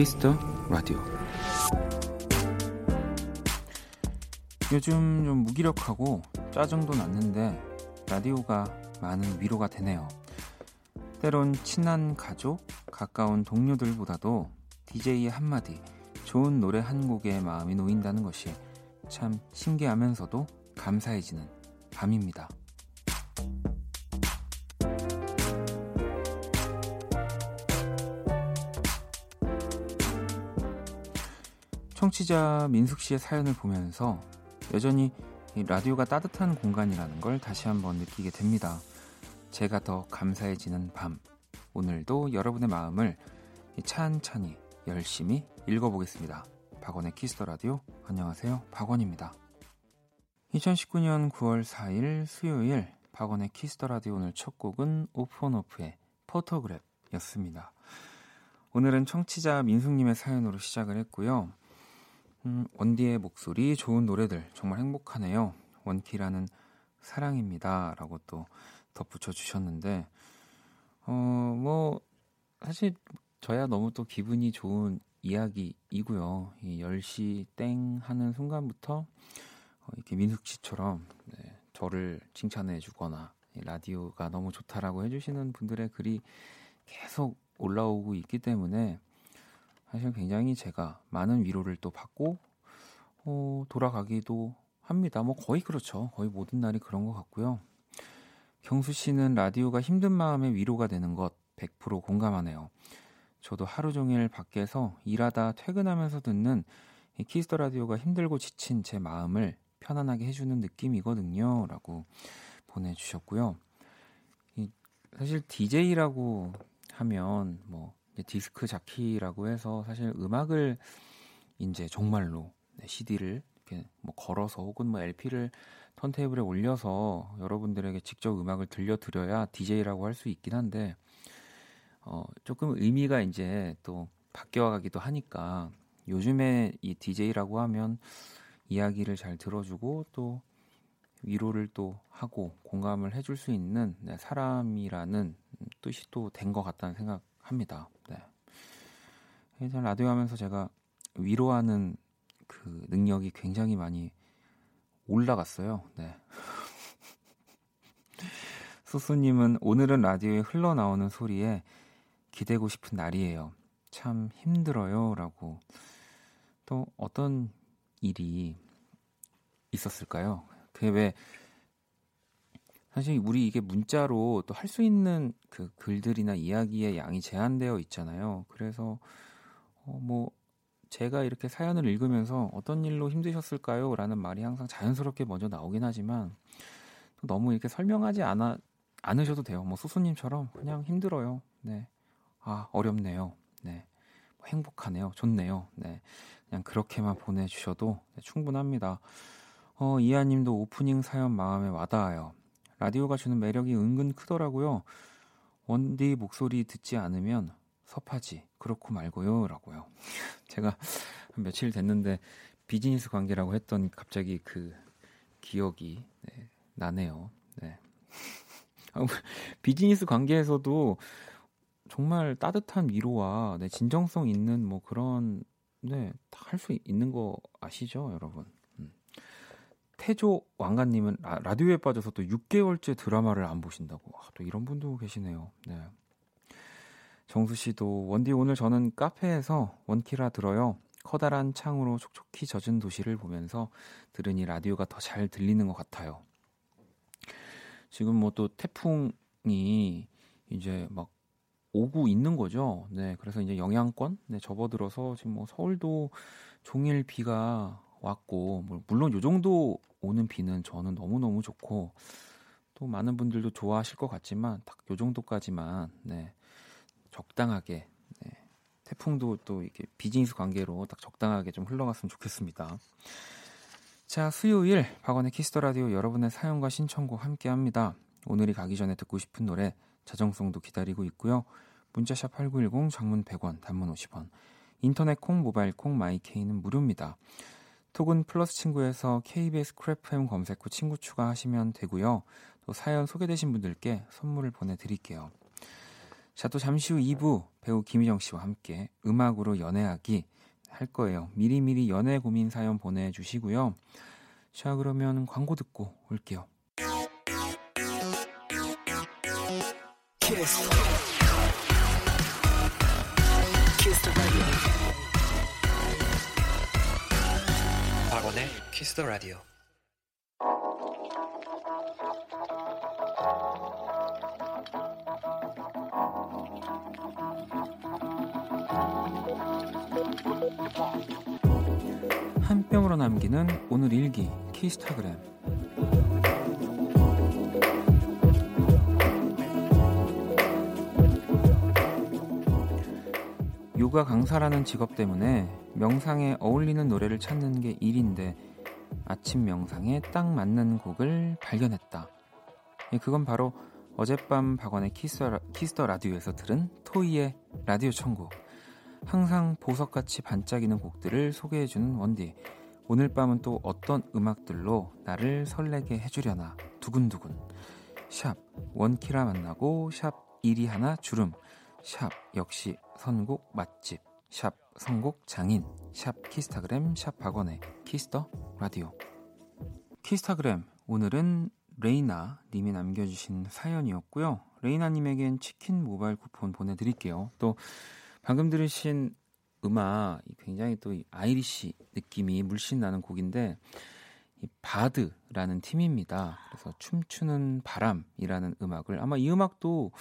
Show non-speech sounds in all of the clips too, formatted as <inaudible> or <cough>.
Kiss the Radio 요즘 좀 무기력하고 짜증도 났는데 라디오가 많은 위로가 되네요. 때론 친한 가족, 가까운 동료들보다도 DJ의 한마디, 좋은 노래 한 곡에 마음이 놓인다는 것이 참 신기하면서도 감사해지는 밤입니다. 청취자 민숙 씨의 사연을 보면서 여전히 라디오가 따뜻한 공간이라는 걸 다시 한번 느끼게 됩니다. 제가 더 감사해지는 밤. 오늘도 여러분의 마음을 찬찬히 열심히 읽어보겠습니다. 박원의 Kiss the Radio. 안녕하세요. 박원입니다. 2019년 9월 4일 수요일 박원의 Kiss the Radio 오늘 첫 곡은 offonoff의 photograph이었습니다. 오늘은 청취자 민숙님의 사연으로 시작을 했고요. 음, 원디의 목소리, 좋은 노래들 정말 행복하네요. 원키라는 사랑입니다. 라고 또 덧붙여 주셨는데, 어, 뭐, 사실 저야 너무 또 기분이 좋은 이야기이고요. 이 10시 땡 하는 순간부터 어, 이렇게 민숙 씨처럼 네, 저를 칭찬해 주거나 라디오가 너무 좋다라고 해주시는 분들의 글이 계속 올라오고 있기 때문에 사실 굉장히 제가 많은 위로를 또 받고 어, 돌아가기도 합니다. 뭐 거의 그렇죠. 거의 모든 날이 그런 것 같고요. 경수 씨는 라디오가 힘든 마음에 위로가 되는 것 100% 공감하네요. 저도 하루 종일 밖에서 일하다 퇴근하면서 듣는 Kiss the Radio가 힘들고 지친 제 마음을 편안하게 해주는 느낌이거든요. 라고 보내주셨고요. 사실 DJ라고 하면 뭐 디스크 자키라고 해서 사실 음악을 이제 정말로 CD를 이렇게 뭐 걸어서 혹은 뭐 LP를 턴테이블에 올려서 여러분들에게 직접 음악을 들려드려야 DJ라고 할 수 있긴 한데 어 조금 의미가 이제 또 바뀌어가기도 하니까 요즘에 이 DJ라고 하면 이야기를 잘 들어주고 또 위로를 또 하고 공감을 해줄 수 있는 네, 사람이라는 뜻이 또 된 것 같다는 생각 합니다. 네. 일단 라디오 하면서 제가 위로하는 그 능력이 굉장히 많이 올라갔어요. 네. <laughs> 수수님은 오늘은 라디오에 흘러나오는 소리에 기대고 싶은 날이에요. 참 힘들어요. 라고. 또 어떤 일이 있었을까요? 그게 왜, 사실 우리 이게 문자로 또 할 수 있는 그 글들이나 이야기의 양이 제한되어 있잖아요. 그래서, 어, 뭐, 제가 이렇게 사연을 읽으면서 어떤 일로 힘드셨을까요? 라는 말이 항상 자연스럽게 먼저 나오긴 하지만 너무 이렇게 설명하지 않아, 않으셔도 돼요. 뭐 수수님처럼 그냥 힘들어요. 네. 아, 어렵네요. 네. 뭐 행복하네요. 좋네요. 네. 그냥 그렇게만 보내주셔도 네, 충분합니다. 어, 이하님도 오프닝 사연 마음에 와닿아요. 라디오가 주는 매력이 은근 크더라고요. 원디 목소리 듣지 않으면 섭하지. 그렇고 말고요. 라고요. <laughs> 제가 며칠 됐는데 비즈니스 관계라고 했더니 갑자기 그 기억이 네, 나네요. 네. <laughs> 비즈니스 관계에서도 정말 따뜻한 위로와 네, 진정성 있는 뭐 그런 네, 할수 있는 거 아시죠, 여러분? 음. 태조 왕가님은 라, 디오에 빠져서 또 6개월째 드라마를 안 보신다고. 아, 또 이런 분도 계시네요. 네. 정수 씨도 원디 오늘 저는 카페에서 원키라 들어요. 커다란 창으로 촉촉히 젖은 도시를 보면서 들으니 라디오가 더 잘 들리는 것 같아요. 지금 뭐 또 태풍이 이제 막 오고 있는 거죠. 네, 그래서 이제 영향권 네, 접어들어서 지금 뭐 서울도 종일 비가 왔고 뭐 물론 요 정도 오는 비는 저는 너무 너무 좋고 또 많은 분들도 좋아하실 것 같지만 딱 요 정도까지만 네. 적당하게 네. 태풍도 또 이렇게 비즈니스 관계로 딱 적당하게 좀 흘러갔으면 좋겠습니다. 자, 수요일 박원의 Kiss the Radio 여러분의 사연과 신청곡 함께 합니다. 오늘이 가기 전에 듣고 싶은 노래 자정송도 기다리고 있고요. 문자샵 8910 장문 100원, 단문 50원. 인터넷 콩, 모바일 콩, 마이케이는 무료입니다. 톡은 플러스 친구에서 KBS Cool FM 검색 후 친구 추가하시면 되고요. 또 사연 소개되신 분들께 선물을 보내드릴게요. 자, 또 잠시 후 2부 배우 김희정 씨와 함께 음악으로 연애하기 할 거예요. 미리미리 연애 고민 사연 보내주시고요. 자, 그러면 광고 듣고 올게요. 키스. 키스 박원의 키스 더 라디오. 한 뼘으로 남기는 오늘 일기 키스타그램 요가 강사라는 직업 때문에 명상에 어울리는 노래를 찾는 게 일인데 아침 명상에 딱 맞는 곡을 발견했다. 예, 그건 바로 어젯밤 박원의 Kiss, Kiss the Radio에서 들은 토이의 라디오 천국. 항상 보석같이 반짝이는 곡들을 소개해주는 원디. 오늘 밤은 또 어떤 음악들로 나를 설레게 해주려나 두근두근. 샵 원키라 만나고 샵 일이 하나 줄음. 샵 역시 선곡 맛집. 샵 선곡 장인. 샵 키스타그램 샵 박원의 Kiss the Radio. 키스타그램 오늘은 레이나 님이 남겨주신 사연이었고요. 레이나 님에겐 치킨 모바일 쿠폰 보내드릴게요. 또 방금 들으신 음악 굉장히 또 Irish 느낌이 물씬 나는 곡인데 이 바드라는 팀입니다. 그래서 춤추는 바람이라는 음악을 아마 이 음악도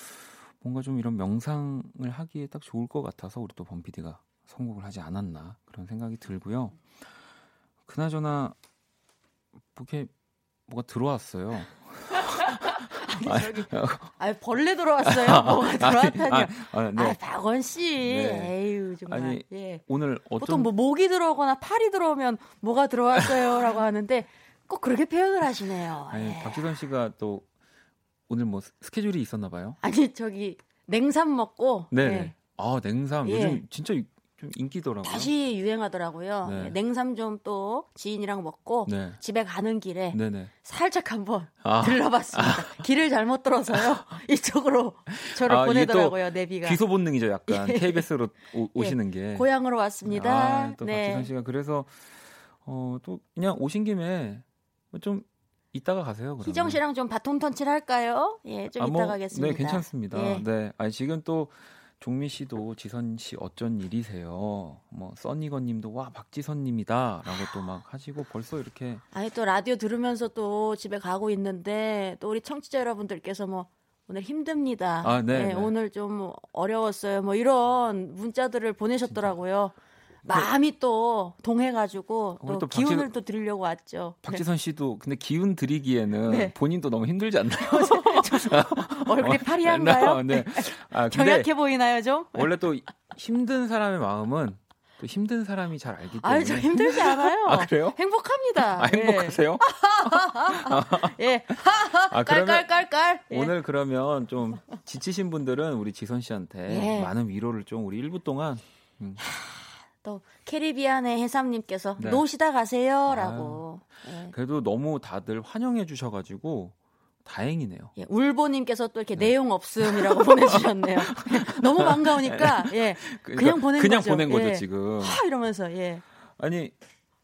뭔가 좀 이런 명상을 하기에 딱 좋을 것 같아서 우리 또 범피디가 선곡을 하지 않았나 그런 생각이 들고요. 그나저나 이렇게 뭐가 들어왔어요. 아니, 저기, 아 벌레 들어왔어요. <laughs> 뭐가 들어왔다니요. 아, 아, 네. 아, 박원 씨, 네. 에휴 정말. 아니, 예. 오늘 어떤 보통 뭐 목이 들어오거나 팔이 들어오면 뭐가 들어왔어요라고 하는데 꼭 그렇게 표현을 하시네요. 아니, 예. 박지선 씨가 또 오늘 뭐 스케줄이 있었나 봐요. 아니 저기 냉삼 먹고. 네. 네. 아 냉삼 예. 요즘 진짜 좀 인기더라고요. 다시 유행하더라고요. 네. 네 냉삼 좀 또 지인이랑 먹고 네. 집에 가는 길에 네네. 살짝 한번 아. 들러봤습니다. 아. 길을 잘못 들어서요. <laughs> <laughs> 이쪽으로 저를 아, 보내더라고요. 내비가. 귀소 본능이죠, 약간 예. KBS로 오, 시는 예. 게. 고향으로 왔습니다. 아, 또 네. 박지선 씨가 그래서 어, 또 그냥 오신 김에 좀 이따가 가세요. 그러면. 희정 씨랑 좀 바톤 턴치를 할까요? 예, 좀 아, 뭐, 이따 가겠습니다. 네, 괜찮습니다. 예. 네, 아니 지금 또 종미 씨도 지선 씨 어쩐 일이세요? 뭐 써니건 님도 와 박지선 님이다 라고 또 막 하시고 벌써 이렇게 아니 또 라디오 들으면서 또 집에 가고 있는데 또 우리 청취자 여러분들께서 뭐 오늘 힘듭니다. 아, 네, 네, 네. 오늘 좀 어려웠어요. 뭐 이런 문자들을 보내셨더라고요. 진짜. 마음이 또 동해가지고 또, 또 기운을 박지, 또 드리려고 왔죠. 박지선 씨도 근데 기운 드리기에는 네. 본인도 너무 힘들지 않나요? <laughs> 얼굴이 어, 파리한가요? 네. 아, 경약해 보이나요 좀? 원래 또 힘든 사람의 마음은 또 힘든 사람이 잘 알기 때문에. 아유, 저 힘들지 않아요. 아, 그래요? 행복합니다. 아, 행복하세요? <laughs> 예. <laughs> 아, 깔깔깔깔. 예. 오늘 그러면 좀 지치신 분들은 우리 지선 씨한테 예. 많은 위로를 좀 우리 1부 동안 음. 또 캐리비안의 해삼님께서 네. 노시다 가세요라고. 아, 네. 그래도 너무 다들 환영해 주셔가지고 다행이네요. 예, 울보님께서 또 이렇게 네. 내용 없음이라고 <laughs> 보내주셨네요. <laughs> 너무 반가우니까 <laughs> 예, 그러니까 그냥 보낸 그냥 거죠. 보낸 거죠 예. 지금. 하 이러면서 예. 아니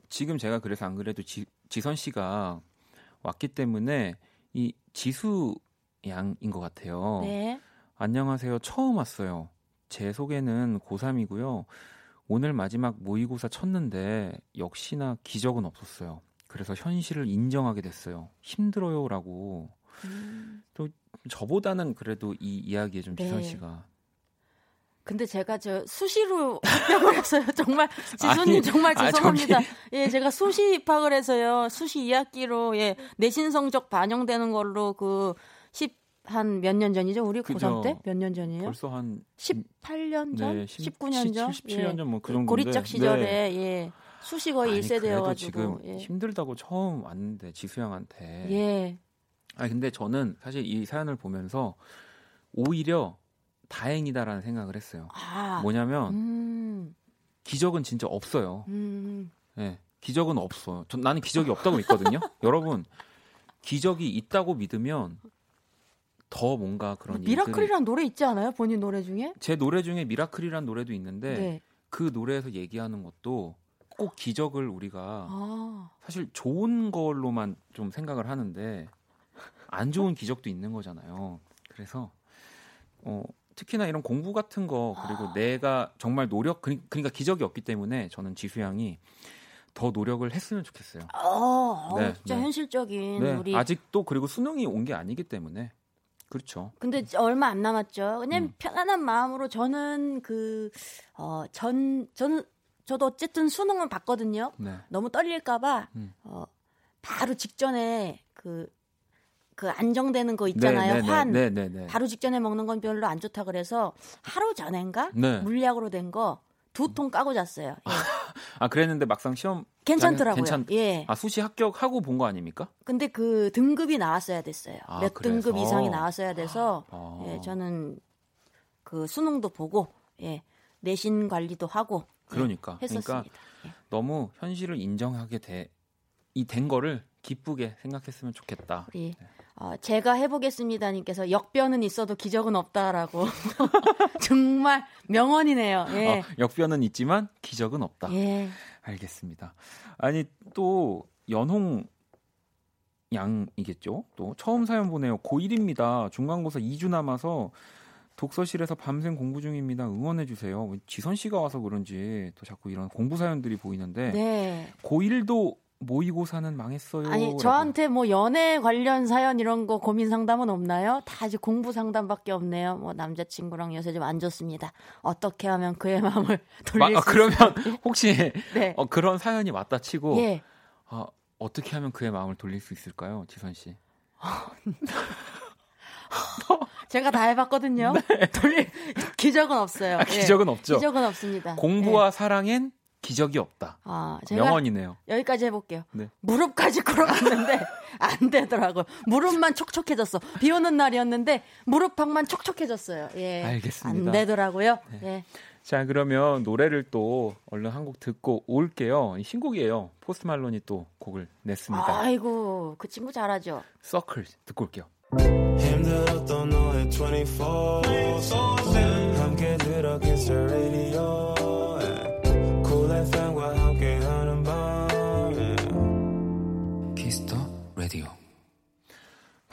지금 제가 그래서 안 그래도 지, 지선 씨가 왔기 때문에 이 지수 양인 것 같아요. 네. 안녕하세요. 처음 왔어요. 제 소개는 고3이고요. 오늘 마지막 모의고사 쳤는데 역시나 기적은 없었어요. 그래서 현실을 인정하게 됐어요. 힘들어요라고. 음. 또 저보다는 그래도 이 이야기에 좀 네. 지선 씨가 근데 제가 저 수시로 합격을 <laughs> 했어요. 정말 지수님 정말 아, 죄송합니다. 아, 예, 제가 수시 입학을 해서요. 수시 2학기로 예 내신 성적 반영되는 걸로 그 한 몇 년 전이죠? 우리 고3 때? 몇 년 전이에요? 벌써 한 18년 전? 네, 10, 19년 전? 17년 전뭐 그런 고리짝 시절에 네. 예. 수시 거의 1세대여 가지고 지금 예. 힘들다고 처음 왔는데 지수 형한테 예. 아 근데 저는 사실 이 사연을 보면서 오히려 다행이다라는 생각을 했어요. 아, 뭐냐면 음. 기적은 진짜 없어요. 음. 네, 기적은 없어. 전 나는 기적이 없다고 믿거든요. <laughs> 여러분 기적이 있다고 믿으면 더 뭔가 그런 미라클이란 노래 있지 않아요? 본인 노래 중에? 제 노래 중에 미라클이란 노래도 있는데 네. 그 노래에서 얘기하는 것도 꼭 기적을 우리가 아. 사실 좋은 걸로만 좀 생각을 하는데 안 좋은 기적도 있는 거잖아요. 그래서 어 특히나 이런 공부 같은 거 그리고 아. 내가 정말 노력 그러니까 기적이 없기 때문에 저는 지수 양이 더 노력을 했으면 좋겠어요. 어, 네, 진짜 네. 현실적인 네, 우리 아직도 그리고 수능이 온 게 아니기 때문에 그렇죠. 근데 얼마 안 남았죠. 그냥 음. 편안한 마음으로 저는 그, 어, 전, 저는, 저도 어쨌든 수능은 봤거든요. 네. 너무 떨릴까봐, 음. 어, 바로 직전에 그, 그 안정되는 거 있잖아요. 네, 네, 네 환. 네, 바로 직전에 먹는 건 별로 안 좋다 그래서 하루 전엔가 물약으로 된 거 두 통 까고 잤어요. 예. <laughs> 아 그랬는데 막상 시험 괜찮더라고요. 괜찮... 예. 아 수시 합격하고 본 거 아닙니까? 근데 그 등급이 나왔어야 됐어요. 아, 몇 그래서? 등급 이상이 나왔어야 돼서 아. 예, 저는 그 수능도 보고 예, 내신 관리도 하고 예, 그러니까 예, 했었습니다. 그러니까 예. 너무 현실을 인정하게 돼 이 된 거를 기쁘게 생각했으면 좋겠다. 우리 네. 어, 제가 해보겠습니다님께서 역변은 있어도 기적은 없다라고 <laughs> 정말 명언이네요. 예. 어, 역변은 있지만 기적은 없다. 예. 알겠습니다. 아니 또 연홍 양이겠죠. 또 처음 사연 보내요. 고1입니다. 중간고사 2주 남아서 독서실에서 밤샘 공부 중입니다. 응원해 주세요. 지선 씨가 와서 그런지 또 자꾸 이런 공부 사연들이 보이는데 네. 고1도 모의고사는 망했어요. 아니 라고. 저한테 뭐 연애 관련 사연 이런 거 고민 상담은 없나요? 다 아직 공부 상담밖에 없네요. 뭐 남자친구랑 요새 좀 안 좋습니다. 어떻게 하면 그의 마음을 <laughs> 돌릴 마, 수 그러면 <laughs> 혹시 네. 어, 그런 사연이 맞다 치고 예. 어, 어떻게 하면 그의 마음을 돌릴 수 있을까요, 지선 씨? <laughs> 제가 다 해봤거든요. 네. 돌릴 기적은 없어요. 아, 기적은 예. 없죠. 기적은 없습니다. 공부와 예. 사랑엔 기적이 없다. 아, 명언이네요. 여기까지 해볼게요. 네. 무릎까지 걸어갔는데 <laughs> 안 되더라고 요. 무릎만 촉촉해졌어. 비 오는 날이었는데 무릎팍만 촉촉해졌어요. 예. 알겠습니다. 안 되더라고요. 네. 예. 자, 그러면 노래를 또 얼른 한 곡 듣고 올게요. 신곡이에요. Post Malone이 또 곡을 냈습니다. 아이고, 그 친구 잘하죠. Circles 듣고 올게요. 힘들었던 너의 24 함께 들어 Kiss the Radio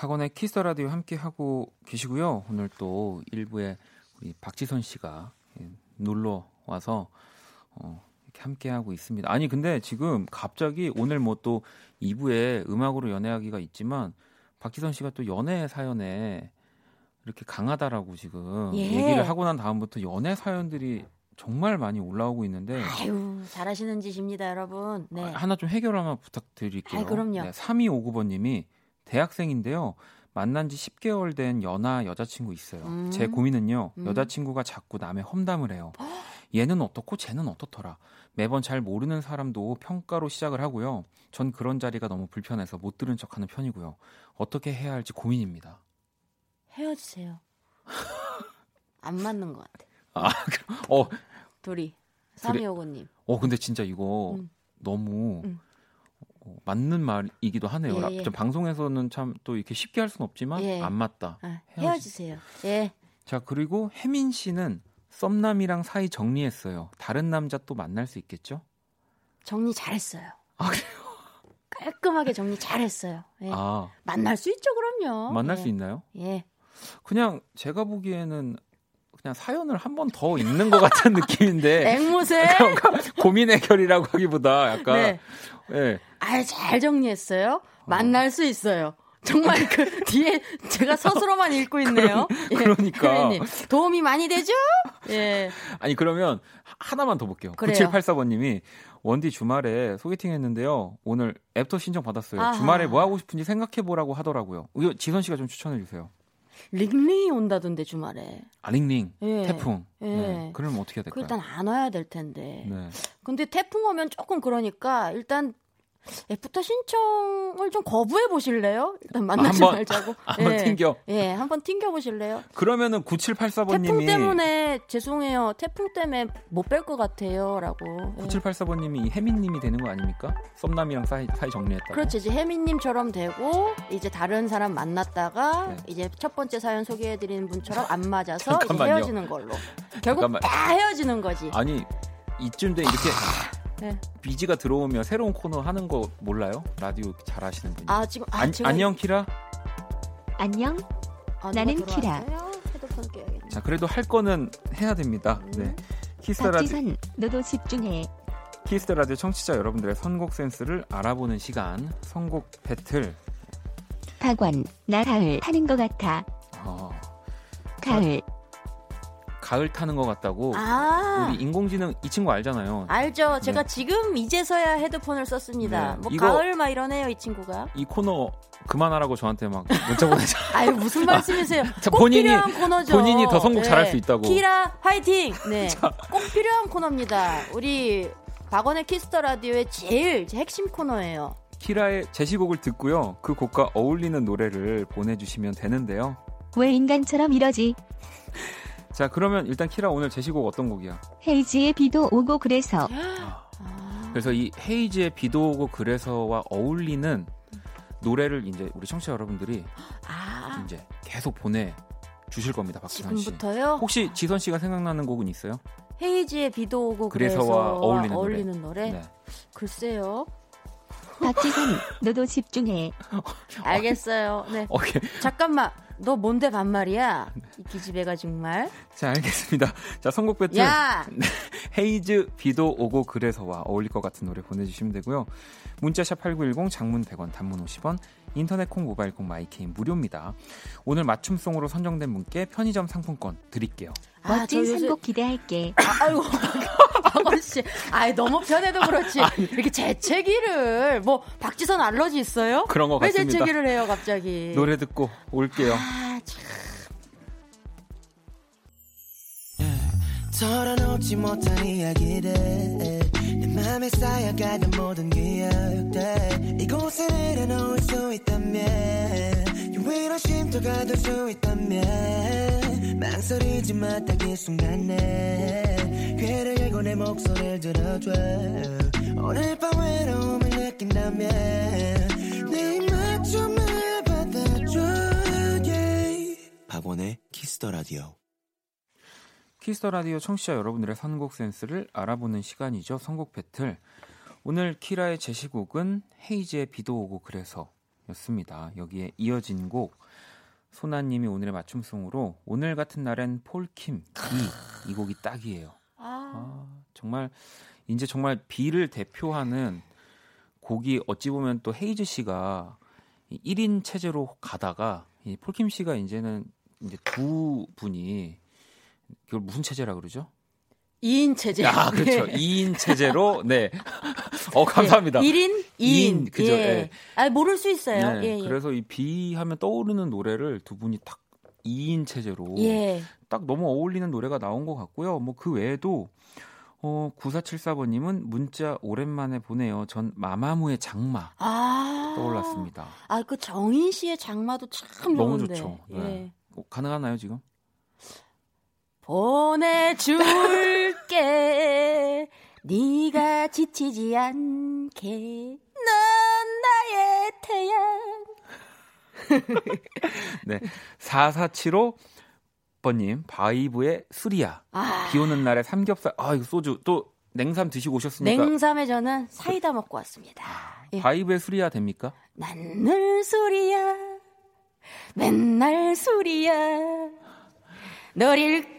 박원의 Kiss the Radio 함께 하고 계시고요. 오늘 또 일부에 우리 박지선 씨가 놀러 와서 어, 이렇게 함께 하고 있습니다. 아니 근데 지금 갑자기 오늘 뭐 또 2부에 음악으로 연애하기가 있지만 박지선 씨가 또 연애 사연에 이렇게 강하다라고 지금 예. 얘기를 하고 난 다음부터 연애 사연들이 정말 많이 올라오고 있는데 아유 잘하시는 짓입니다 여러분 네. 아, 하나 좀 해결 하나 부탁드릴게요 아, 그럼요 네, 3259번님이 대학생인데요 만난 지 10개월 된 연하 여자친구 있어요 음. 제 고민은요 음. 여자친구가 자꾸 남의 험담을 해요 얘는 어떻고 쟤는 어떻더라 매번 잘 모르는 사람도 평가로 시작을 하고요 전 그런 자리가 너무 불편해서 못 들은 척하는 편이고요 어떻게 해야 할지 고민입니다 헤어지세요 <laughs> 안 맞는 것 같아 아, 어. 둘이. 3259님. 어, 근데 진짜 이거 음. 너무 음. 어, 맞는 말이기도 하네요. 예, 예. 방송에서는 참 또 이렇게 쉽게 할 수는 없지만 예. 안 맞다. 아, 헤어지세요. 예. 자, 그리고 혜민 씨는 썸남이랑 사이 정리했어요. 다른 남자 또 만날 수 있겠죠? 정리 잘했어요. 아, 그래요? <laughs> 깔끔하게 정리 잘했어요. 예. 아. 만날 수 있죠, 그럼요. 만날 수 예. 있나요? 예. 그냥 제가 보기에는 그냥 사연을 한 번 더 읽는 것 같은 <laughs> 느낌인데. 앵무새? <laughs> 고민 해결이라고 하기보다 약간. 네. 네. 아, 잘 정리했어요. 만날 수 있어요. 정말 그 <laughs> 뒤에 제가 스스로만 읽고 있네요. 그러, 니까 예, 도움이 많이 되죠? 예. 아니 그러면 하나만 더 볼게요. 그래요. 9784번님이 원디 주말에 소개팅 했는데요. 오늘 앱터 신청 받았어요. 아하. 주말에 뭐 하고 싶은지 생각해 보라고 하더라고요. 지선 씨가 좀 추천해 주세요. 링링이 온다던데 주말에. 아 링링. 예. 태풍. 예. 네. 그러면 어떻게 해야 될까요? 일단 안 와야 될 텐데. 네. 근데 태풍 오면 조금 그러니까 일단 애프터 신청을 좀 거부해 보실래요? 일단 만나지 아, 말자고. <laughs> 한번 예. 튕겨. 예, 한번 튕겨 보실래요? 그러면은 9784번님이 태풍 때문에 죄송해요. 태풍 때문에 못 뵐 것 같아요라고. 9784번님이 혜민님이 되는 거 아닙니까? 썸남이랑 사이 사이 정리했다. 그렇지, 이제 혜민님처럼 되고 이제 다른 사람 만났다가 네. 이제 첫 번째 사연 소개해드리는 분처럼 안 맞아서 헤어지는 걸로. 결국 잠깐만. 다 헤어지는 거지. 아니 이쯤 돼 이렇게. 네. BG가 들어오면 새로운 코너 하는 거 몰라요? 라디오 잘 하시는 분. 아 지금 아, 제가... 안녕 키라. 안녕. 아, 나는 키라. 자 그래도 할 거는 해야 됩니다. 음. 네. Kiss the Radio. 너도 집중해. Kiss the Radio 청취자 여러분들의 선곡 센스를 알아보는 시간 선곡 배틀. 박원 나 가을 타는 것 같아. 어. 가을. 가을 타는 것 같다고. 아~ 우리 인공지능 이 친구 알잖아요. 알죠. 제가 네. 지금 이제서야 헤드폰을 썼습니다. 네. 뭐 가을 막 이러네요, 이 친구가. 이 코너 그만하라고 저한테 막 문자 보내자. <laughs> 아유 무슨 말씀이세요? <laughs> 꼭 본인이 필요한 코너죠. 본인이 더 선곡 네. 잘할 수 있다고. 키라 화이팅. 네, <laughs> 꼭 필요한 코너입니다. 우리 박원의 Kiss the Radio의 제일 핵심 코너예요. 키라의 제시곡을 듣고요. 그 곡과 어울리는 노래를 보내주시면 되는데요. 왜 인간처럼 이러지? 자, 그러면 일단 키라 오늘 제시곡 어떤 곡이야? 헤이지의 비도 오고 그래서. <gasps> 아. 그래서 이 헤이지의 비도 오고 그래서와 어울리는 노래를 이제 우리 청취자 여러분들이 아. 이제 계속 보내 주실 겁니다, 박지선 씨. 지금부터요? 혹시 지선 씨가 생각나는 곡은 있어요? 헤이지의 비도 오고 그래서와 어울리는, 어울리는 노래. 노래? 네. 글쎄요. 박지선, 너도 집중해. <laughs> 알겠어요. 네. <laughs> 오케이. 잠깐만. 너 뭔데 반말이야? 이 기집애가 정말. 자, 알겠습니다. 자, 선곡 배틀. 야! 헤이즈 비도 오고 그래서와 어울릴 것 같은 노래 보내주시면 되고요. 문자샵 8910 장문 100원 단문 50원 인터넷 콩 모바일 콩 my K는 무료입니다. 오늘 맞춤송으로 선정된 분께 편의점 상품권 드릴게요. 아, 멋진 선곡 기대할게. 아, 아이고. 박원 씨. 아 너무 편해도 그렇지. <laughs> 아니, 이렇게 재채기를 뭐 박지선 알러지 있어요? 그런 거 같습니다. 왜 재채기를 해요, 갑자기? 노래 듣고 올게요. 아, 참. 털어놓지 못한 이야기들 내 맘에 쌓여가던 모든 기억들 이곳에 내려놓을 수 있다면 유일한 쉼터가 될 수 있다면 망설이지 마 딱 이 순간에 귀를 열고 내 목소리를 들어줘. 오늘 밤 외로움을 느낀다면 내 입맞춤을 받아줘. Yeah. 박원의 Kiss the Radio Kiss the Radio 청취자 여러분들의 선곡 센스를 알아보는 시간이죠. 선곡 배틀. 오늘 키라의 제시곡은 헤이즈의 비도 오고 그래서 였습니다. 여기에 이어진 곡 소나님이 오늘의 맞춤송으로 오늘 같은 날엔 폴킴 비 이 곡이 딱이에요. 아. 아, 정말 이제 정말 비를 대표하는 곡이 어찌 보면 또 헤이즈 씨가 1인 체제로 가다가 이 폴킴 씨가 이제는 이제 두 분이 그걸 무슨 체제라 그러죠? 2인 체제. 아, 그렇죠. <laughs> 네. 2인 체제로, 네. 어, 감사합니다. 네. 1인, 2인. 2인 그죠. 예. 네. 아, 모를 수 있어요. 네. 예, 예. 그래서 이 비 하면 떠오르는 노래를 두 분이 딱 2인 체제로 예. 딱 너무 어울리는 노래가 나온 것 같고요. 뭐 그 외에도 어, 9474번님은 문자 오랜만에 보내요. 전 마마무의 장마 아~ 떠올랐습니다. 아, 그 정인 씨의 장마도 참 너무 좋은데. 좋죠. 네. 예. 어, 가능하나요, 지금? 보내줄게 <laughs> 네가 지치지 않게 넌 나의 태양 <laughs> 네 4475 번님 바이브의 수리야 아. 비 오는 날에 삼겹살 아 이거 소주 또 냉삼 드시고 오셨습니까? 냉삼에 저는 사이다 먹고 왔습니다. 예. 바이브의 수리야 됩니까? 난 늘 수리야 맨날 수리야 널 잃고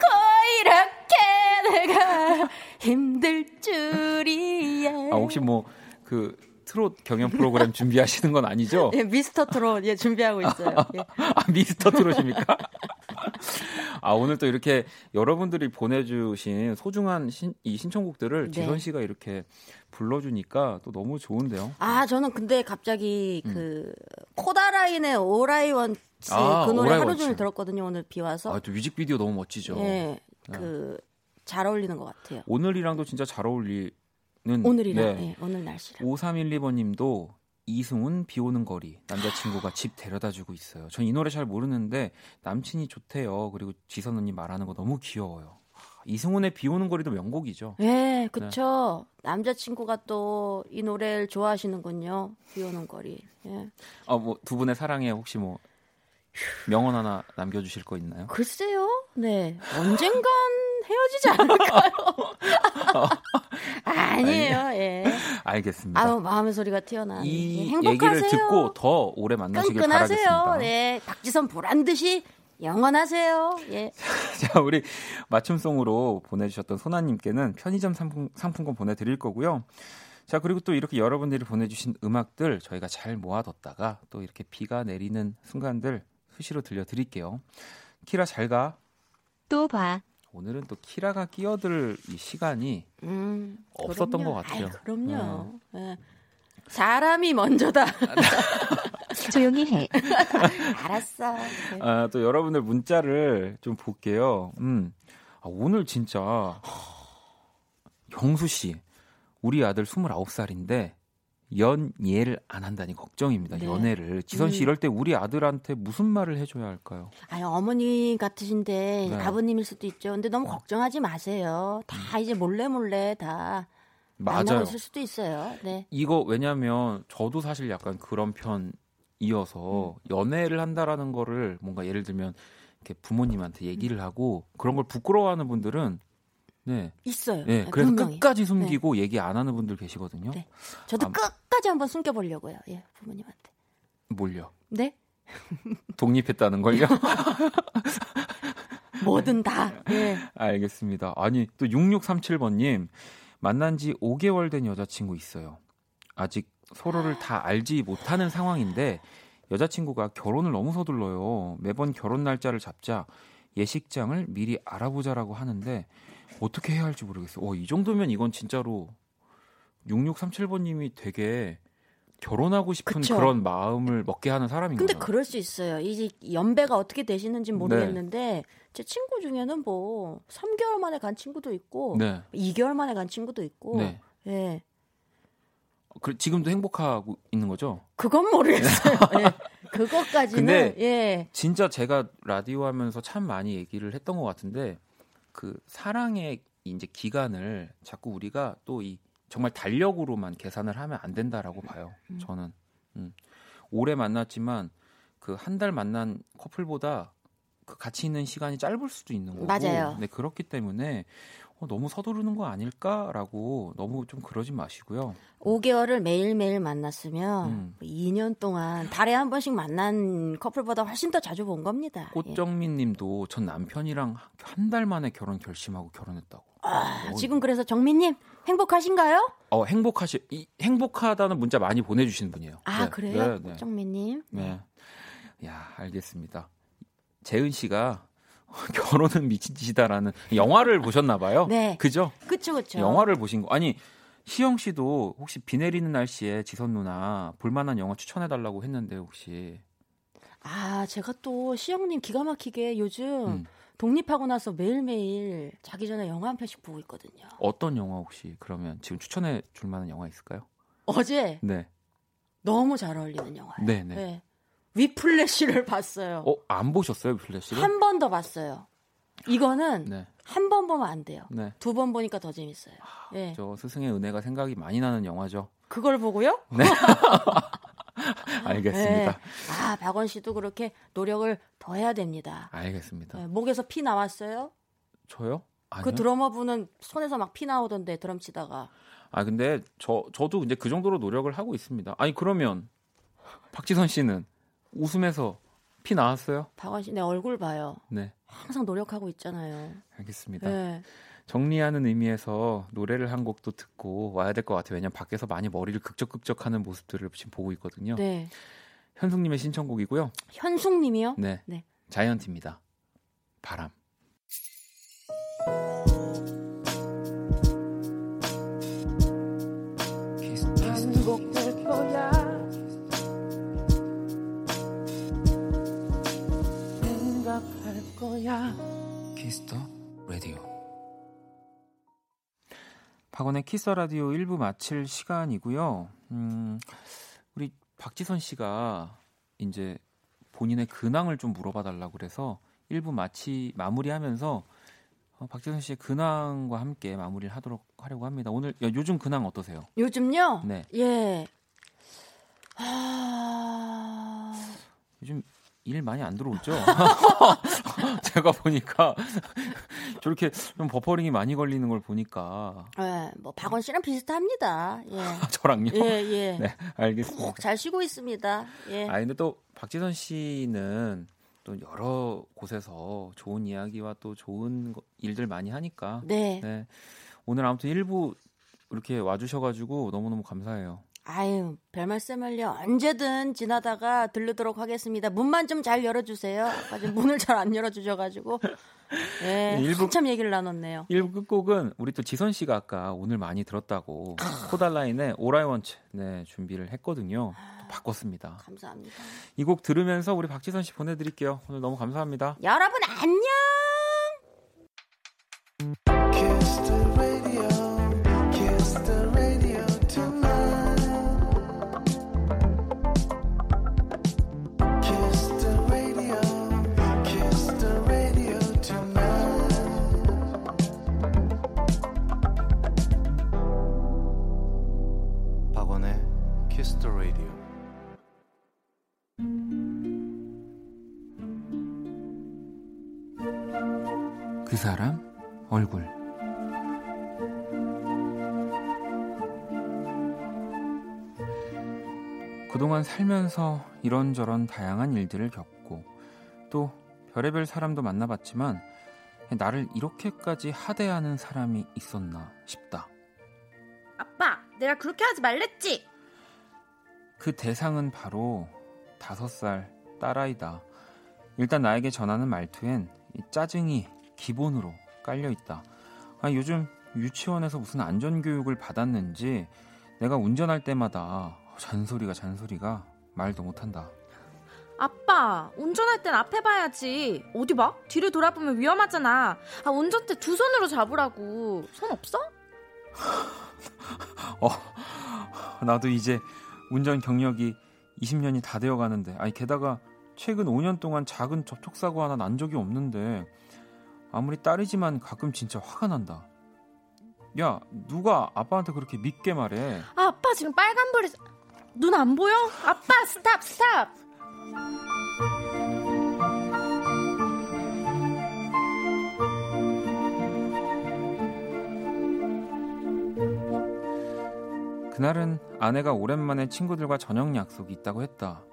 이렇게 내가 힘들 줄이야. 아, 혹시 뭐, 그, 트롯 경연 프로그램 준비하시는 건 아니죠? <laughs> 예, 미스터 트롯, 예, 준비하고 있어요. 예. <laughs> 아, 미스터 트롯입니까? <laughs> 아, 오늘 또 이렇게 여러분들이 보내주신 소중한 신, 이 신청곡들을 네. 지선 씨가 이렇게 불러주니까 또 너무 좋은데요. 아, 저는 근데 갑자기 음. 그, 코다라인의 오라이원 아, 그 노래 하루 종일 들었거든요. 오늘 비 와서. 아, 또 뮤직비디오 너무 멋지죠. 네, 네. 그잘 어울리는 것 같아요. 오늘이랑도 진짜 잘 어울릴 오늘이라 네. 네, 오늘 날씨라. 5312번님도 이승훈 비 오는 거리 남자친구가 집 데려다 주고 있어요. 전 이 노래 잘 모르는데 남친이 좋대요. 그리고 지선 언니 말하는 거 너무 귀여워요. 이승훈의 비 오는 거리도 명곡이죠. 네, 그쵸. 네. 남자친구가 또 이 노래를 좋아하시는군요. 비 오는 거리. 예. 아, 뭐 두 분의 사랑에 혹시 뭐 명언 하나 남겨주실 거 있나요? 글쎄요. 네. 언젠간 헤어지지 않을까요? <laughs> 아니에요. 예. 알겠습니다. 아유 마음의 소리가 튀어나. 이 예, 얘기를 듣고 더 오래 만나시길 끈끈하세요. 바라겠습니다. 네, 박지선 보란 듯이 영원하세요. 예. <laughs> 자, 우리 맞춤송으로 보내주셨던 소나님께는 편의점 상품, 상품권 보내드릴 거고요. 자, 그리고 또 이렇게 여러분들이 보내주신 음악들 저희가 잘 모아뒀다가 또 이렇게 비가 내리는 순간들 수시로 들려드릴게요. 키라 잘 가. 또 봐. 오늘은 또 키라가 끼어들 이 시간이 음, 없었던 그럼요. 것 같아요. 아이, 그럼요. 네. 네. 사람이 먼저다. <laughs> 조용히 해. <laughs> 알았어. 아, 또 여러분들 문자를 좀 볼게요. 음. 아, 오늘 진짜 경수 씨, 우리 아들 29살인데 연예를 안 한다니 걱정입니다. 네. 연애를. 지선 씨 음. 이럴 때 우리 아들한테 무슨 말을 해줘야 할까요? 아유, 어머니 같으신데 네. 아버님일 수도 있죠. 근데 너무 걱정하지 마세요. 다 이제 몰래 몰래 다 맞아요. 만나고 있을 수도 있어요. 네. 이거 왜냐면 저도 사실 약간 그런 편이어서 음. 연애를 한다라는 거를 뭔가 예를 들면 이렇게 부모님한테 얘기를 하고 그런 걸 부끄러워하는 분들은 네. 있어요. 네. 그래서 분명히. 끝까지 숨기고 네. 얘기 안 하는 분들 계시거든요. 네. 저도 아, 끝까지 한번 숨겨보려고요. 예, 부모님한테. 뭘요? 네? <laughs> 독립했다는 걸요? <laughs> 뭐든 다. 예. 알겠습니다. 아니, 또 6637번님, 만난 지 5개월 된 여자친구 있어요. 아직 서로를 다 알지 못하는 상황인데, 여자친구가 결혼을 너무 서둘러요. 매번 결혼 날짜를 잡자 예식장을 미리 알아보자라고 하는데, 어떻게 해야 할지 모르겠어요. 어, 이 정도면 이건 진짜로 6637번님이 되게 결혼하고 싶은 그쵸? 그런 마음을 먹게 하는 사람인 근데 거죠. 그럴 수 있어요. 이제 연배가 어떻게 되시는지 모르겠는데 네. 제 친구 중에는 뭐 3개월 만에 간 친구도 있고 네. 2개월 만에 간 친구도 있고 네. 예. 그, 지금도 행복하고 있는 거죠? 그건 모르겠어요. <laughs> 예. 그것까지는 근데 예. 진짜 제가 라디오 하면서 참 많이 얘기를 했던 것 같은데 그 사랑의 이제 기간을 자꾸 우리가 또이 정말 달력으로만 계산을 하면 안 된다라고 봐요. 음. 저는 음. 오래 만났지만 그 한 달 만난 커플보다 그 같이 있는 시간이 짧을 수도 있는 거고. 맞아요. 네 그렇기 때문에 어, 너무 서두르는 거 아닐까라고 너무 좀 그러지 마시고요. 5개월을 매일매일 만났으면 음. 2년 뭐 동안 달에 한 번씩 만난 커플보다 훨씬 더 자주 본 겁니다. 꽃정민 님도 전 남편이랑 한 달 만에 결혼 결심하고 결혼했다고. 아, 어, 지금 그래서 정민 님 행복하신가요? 어, 행복하시 이, 행복하다는 문자 많이 보내 주시는 분이에요. 아, 네. 그래요? 네, 네. 꽃정민 님. 네. 야, 알겠습니다. 재은 씨가 <laughs> 결혼은 미친 짓이다라는 영화를 보셨나 봐요. 네. 그죠? 그쵸, 그쵸. 영화를 보신 거. 아니, 시영 씨도 혹시 비 내리는 날씨에 지선 누나 볼만한 영화 추천해 달라고 했는데 혹시 아 제가 또 시영님 기가 막히게 요즘 음. 독립하고 나서 매일매일 자기 전에 영화 한 편씩 보고 있거든요. 어떤 영화 혹시 그러면 지금 추천해 줄 만한 영화 있을까요? 어제 네 너무 잘 어울리는 영화예요. 네네. 네. 네. 위플래시를 <laughs> 봤어요. 어, 안 보셨어요, 위플래시를? 한 번 더 봤어요. 이거는 네. 한번 보면 안 돼요. 네. 두번 보니까 더 재밌어요. 아, 네. 저 스승의 은혜가 생각이 많이 나는 영화죠. 그걸 보고요? 네. <laughs> <laughs> 알겠습니다. 네. 아, 박원 씨도 그렇게 노력을 더 해야 됩니다. 알겠습니다. 네, 목에서 피 나왔어요? 저요? 그 아니요. 그 드러머 분은 손에서 막 피 나오던데 드럼 치다가. 아, 근데 저 저도 이제 그 정도로 노력을 하고 있습니다. 아니, 그러면 박지선 씨는 웃음에서 피 나왔어요? 박원 씨, 내 얼굴 봐요. 네. 항상 노력하고 있잖아요. 알겠습니다. 네. 정리하는 의미에서 노래를 한 곡도 듣고 와야 될 것 같아요. 왜냐면 밖에서 많이 머리를 극적극적하는 모습들을 지금 보고 있거든요. 네. 현숙님의 신청곡이고요. 현숙님이요? 네. 네. 자이언티입니다. 바람. 박원의 Kiss the Radio 1부 마칠 시간이고요. 음, 우리 박지선 씨가 이제 본인의 근황을 좀 물어봐 달라고 그래서 1부 마치 마무리하면서 어, 박지선 씨의 근황과 함께 마무리를 하도록 하려고 합니다. 오늘 야, 요즘 근황 어떠세요? 요즘요? 네. 예. 하... 요즘 일 많이 안 들어오죠? <laughs> 제가 보니까 <laughs> 저렇게 좀 버퍼링이 많이 걸리는 걸 보니까. 네, 뭐 박원 씨랑 비슷합니다. 예. <laughs> 저랑요? 예, 예. 네, 알겠습니다. 잘 쉬고 있습니다. 예. 아 근데 또 박지선 씨는 또 여러 곳에서 좋은 이야기와 또 좋은 일들 많이 하니까. 네. 네. 오늘 아무튼 일부 이렇게 와주셔가지고 너무너무 감사해요. 아유, 별 말씀을요. 언제든 지나다가 들르도록 하겠습니다. 문만 좀 잘 열어주세요. 아까 좀 문을 잘 안 열어주셔가지고. 네, 일부, 한참 얘기를 나눴네요. 1부 끝곡은 우리 또 지선 씨가 아까 오늘 많이 들었다고 코달라인의 오라이원츠 네, 준비를 했거든요. 바꿨습니다. 감사합니다. 이 곡 들으면서 우리 박지선 씨 보내드릴게요. 오늘 너무 감사합니다. 여러분 안녕! 그 사람 얼굴 그동안 살면서 이런저런 다양한 일들을 겪고 또 별의별 사람도 만나봤지만 나를 이렇게까지 하대하는 사람이 있었나 싶다. 아빠, 내가 그렇게 하지 말랬지? 그 대상은 바로 다섯 살 딸아이다. 일단 나에게 전하는 말투엔 짜증이 기본으로 깔려 있다. 아, 요즘 유치원에서 무슨 안전교육을 받았는지 내가 운전할 때마다 잔소리가 잔소리가 말도 못한다. 아빠, 운전할 땐 앞에 봐야지. 어디 봐? 뒤를 돌아보면 위험하잖아. 아, 운전대 두 손으로 잡으라고. 손 없어? <laughs> 어, 나도 이제 운전 경력이 20년이 다 되어 가는데, 아니, 게다가 최근 5년 동안 작은 접촉사고 하나 난 적이 없는데, 아무리 딸이지만 가끔 진짜 화가 난다. 야, 누가 아빠한테 그렇게 밉게 말해? 아, 아빠 지금 빨간불이 눈 안 보여? 아빠 stop stop. 그날은 아내가 오랜만에 친구들과 저녁 약속이 있다고 했다.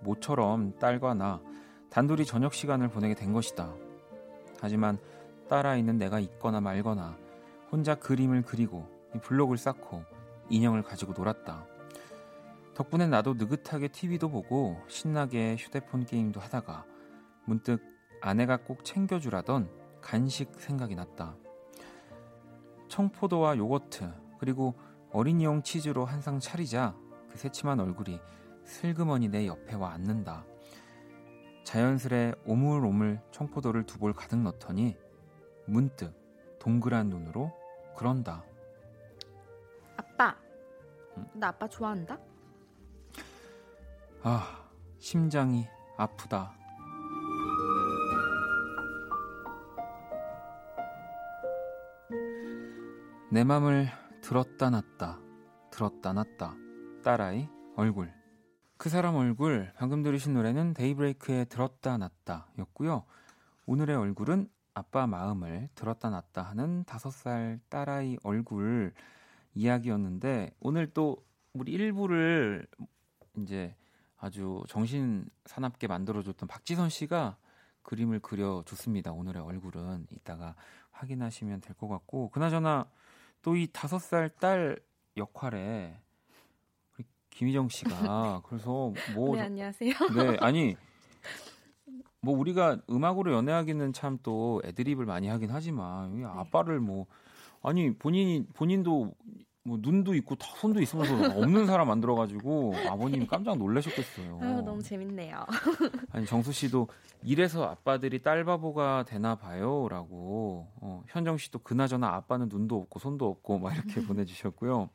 모처럼 딸과 나 단둘이 저녁 시간을 보내게 된 것이다. 하지만 딸아이는 내가 있거나 말거나 혼자 그림을 그리고 블록을 쌓고 인형을 가지고 놀았다. 덕분에 나도 느긋하게 TV도 보고 신나게 휴대폰 게임도 하다가 문득 아내가 꼭 챙겨주라던 간식 생각이 났다. 청포도와 요거트 그리고 어린이용 치즈로 한 상 차리자 그 새침한 얼굴이 슬그머니 내 옆에 와 앉는다. 자연스레 오물오물 청포도를 두 볼 가득 넣더니 문득 동그란 눈으로 그런다. 아빠, 응? 나 아빠 좋아한다? 아, 심장이 아프다. 내 맘을 들었다 놨다, 들었다 놨다. 딸아이 얼굴. 그 사람 얼굴 방금 들으신 노래는 데이브레이크의 들었다 놨다 였고요. 오늘의 얼굴은 아빠 마음을 들었다 놨다 하는 다섯 살 딸아이 얼굴 이야기였는데 오늘 또 우리 일부를 이제 아주 정신 사납게 만들어줬던 박지선 씨가 그림을 그려줬습니다. 오늘의 얼굴은 이따가 확인하시면 될 것 같고 그나저나 또 이 다섯 살 딸 역할에 김희정 씨가 <laughs> 그래서 뭐 네, 안녕하세요. 네, 아니 <laughs> 뭐 우리가 음악으로 연애하기는 참 또 애드립을 많이 하긴 하지만 네. 아빠를 뭐 아니 본인이 본인도 뭐 눈도 있고 다 손도 있으면서 없는 사람 만들어 가지고 아버님이 <laughs> 깜짝 놀라셨겠어요. 아, 너무 재밌네요. 아니 정수 씨도 이래서 아빠들이 딸 바보가 되나 봐요라고 어, 현정 씨도 그나저나 아빠는 눈도 없고 손도 없고 막 이렇게 보내주셨고요.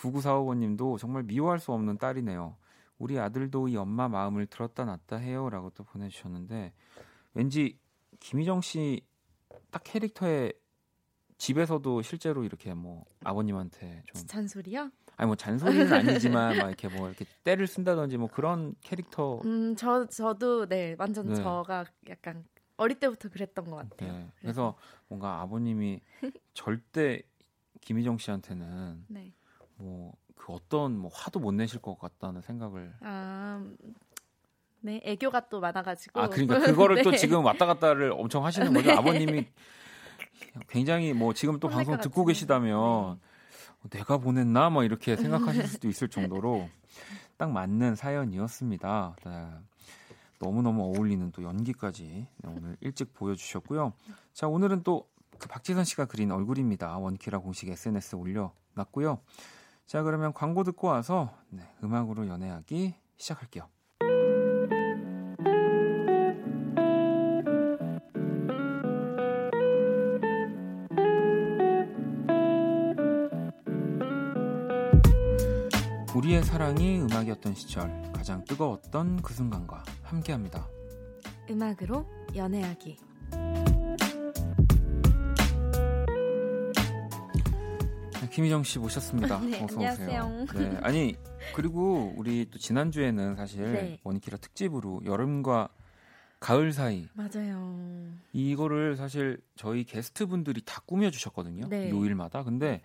9945번님도 정말 미워할 수 없는 딸이네요. 우리 아들도 이 엄마 마음을 들었다 놨다 해요 라고 또 보내주셨는데 왠지 김희정 씨 딱 캐릭터에 집에서도 실제로 이렇게 뭐 아버님한테 좀 잔소리요? 아니 뭐 잔소리는 <laughs> 아니지만 막 이렇게 뭐 이렇게 때를 쓴다든지 뭐 그런 캐릭터. 음 저 저도 네 완전 네. 저가 약간 어릴 때부터 그랬던 것 같아요. 네. 그래서 뭔가 아버님이 <laughs> 절대 김희정 씨한테는 네. 뭐 그 어떤 뭐 화도 못 내실 것 같다는 생각을. 아. 네, 애교가 또 많아가지고. 아, 그러니까 그거를 <laughs> 네. 또 지금 왔다 갔다를 엄청 하시는 거죠. <laughs> 네. 아버님이 굉장히 뭐 지금 또 방송 듣고 계시다면 네. 내가 보냈나 뭐 이렇게 생각하실 <laughs> 수도 있을 정도로 딱 맞는 사연이었습니다. 네. 너무너무 어울리는 또 연기까지 네, 오늘 일찍 보여주셨고요. 자, 오늘은 또그 박지선 씨가 그린 얼굴입니다. 원키라 공식 SNS 올려놨고요. 자, 그러면 광고 듣고 와서 네, 음악으로 연애하기 시작할게요. 우리의 사랑이 음악이었던 시절 가장 뜨거웠던 그 순간과 함께합니다. 음악으로 연애하기. 김희정 씨 모셨습니다. <laughs> 네, 어서 안녕하세요. 오세요. 네, 아니 그리고 우리 또 지난 주에는 사실 네. 원키라 특집으로 여름과 가을 사이 맞아요. 이거를 사실 저희 게스트 분들이 다 꾸며 주셨거든요. 네. 요일마다. 근데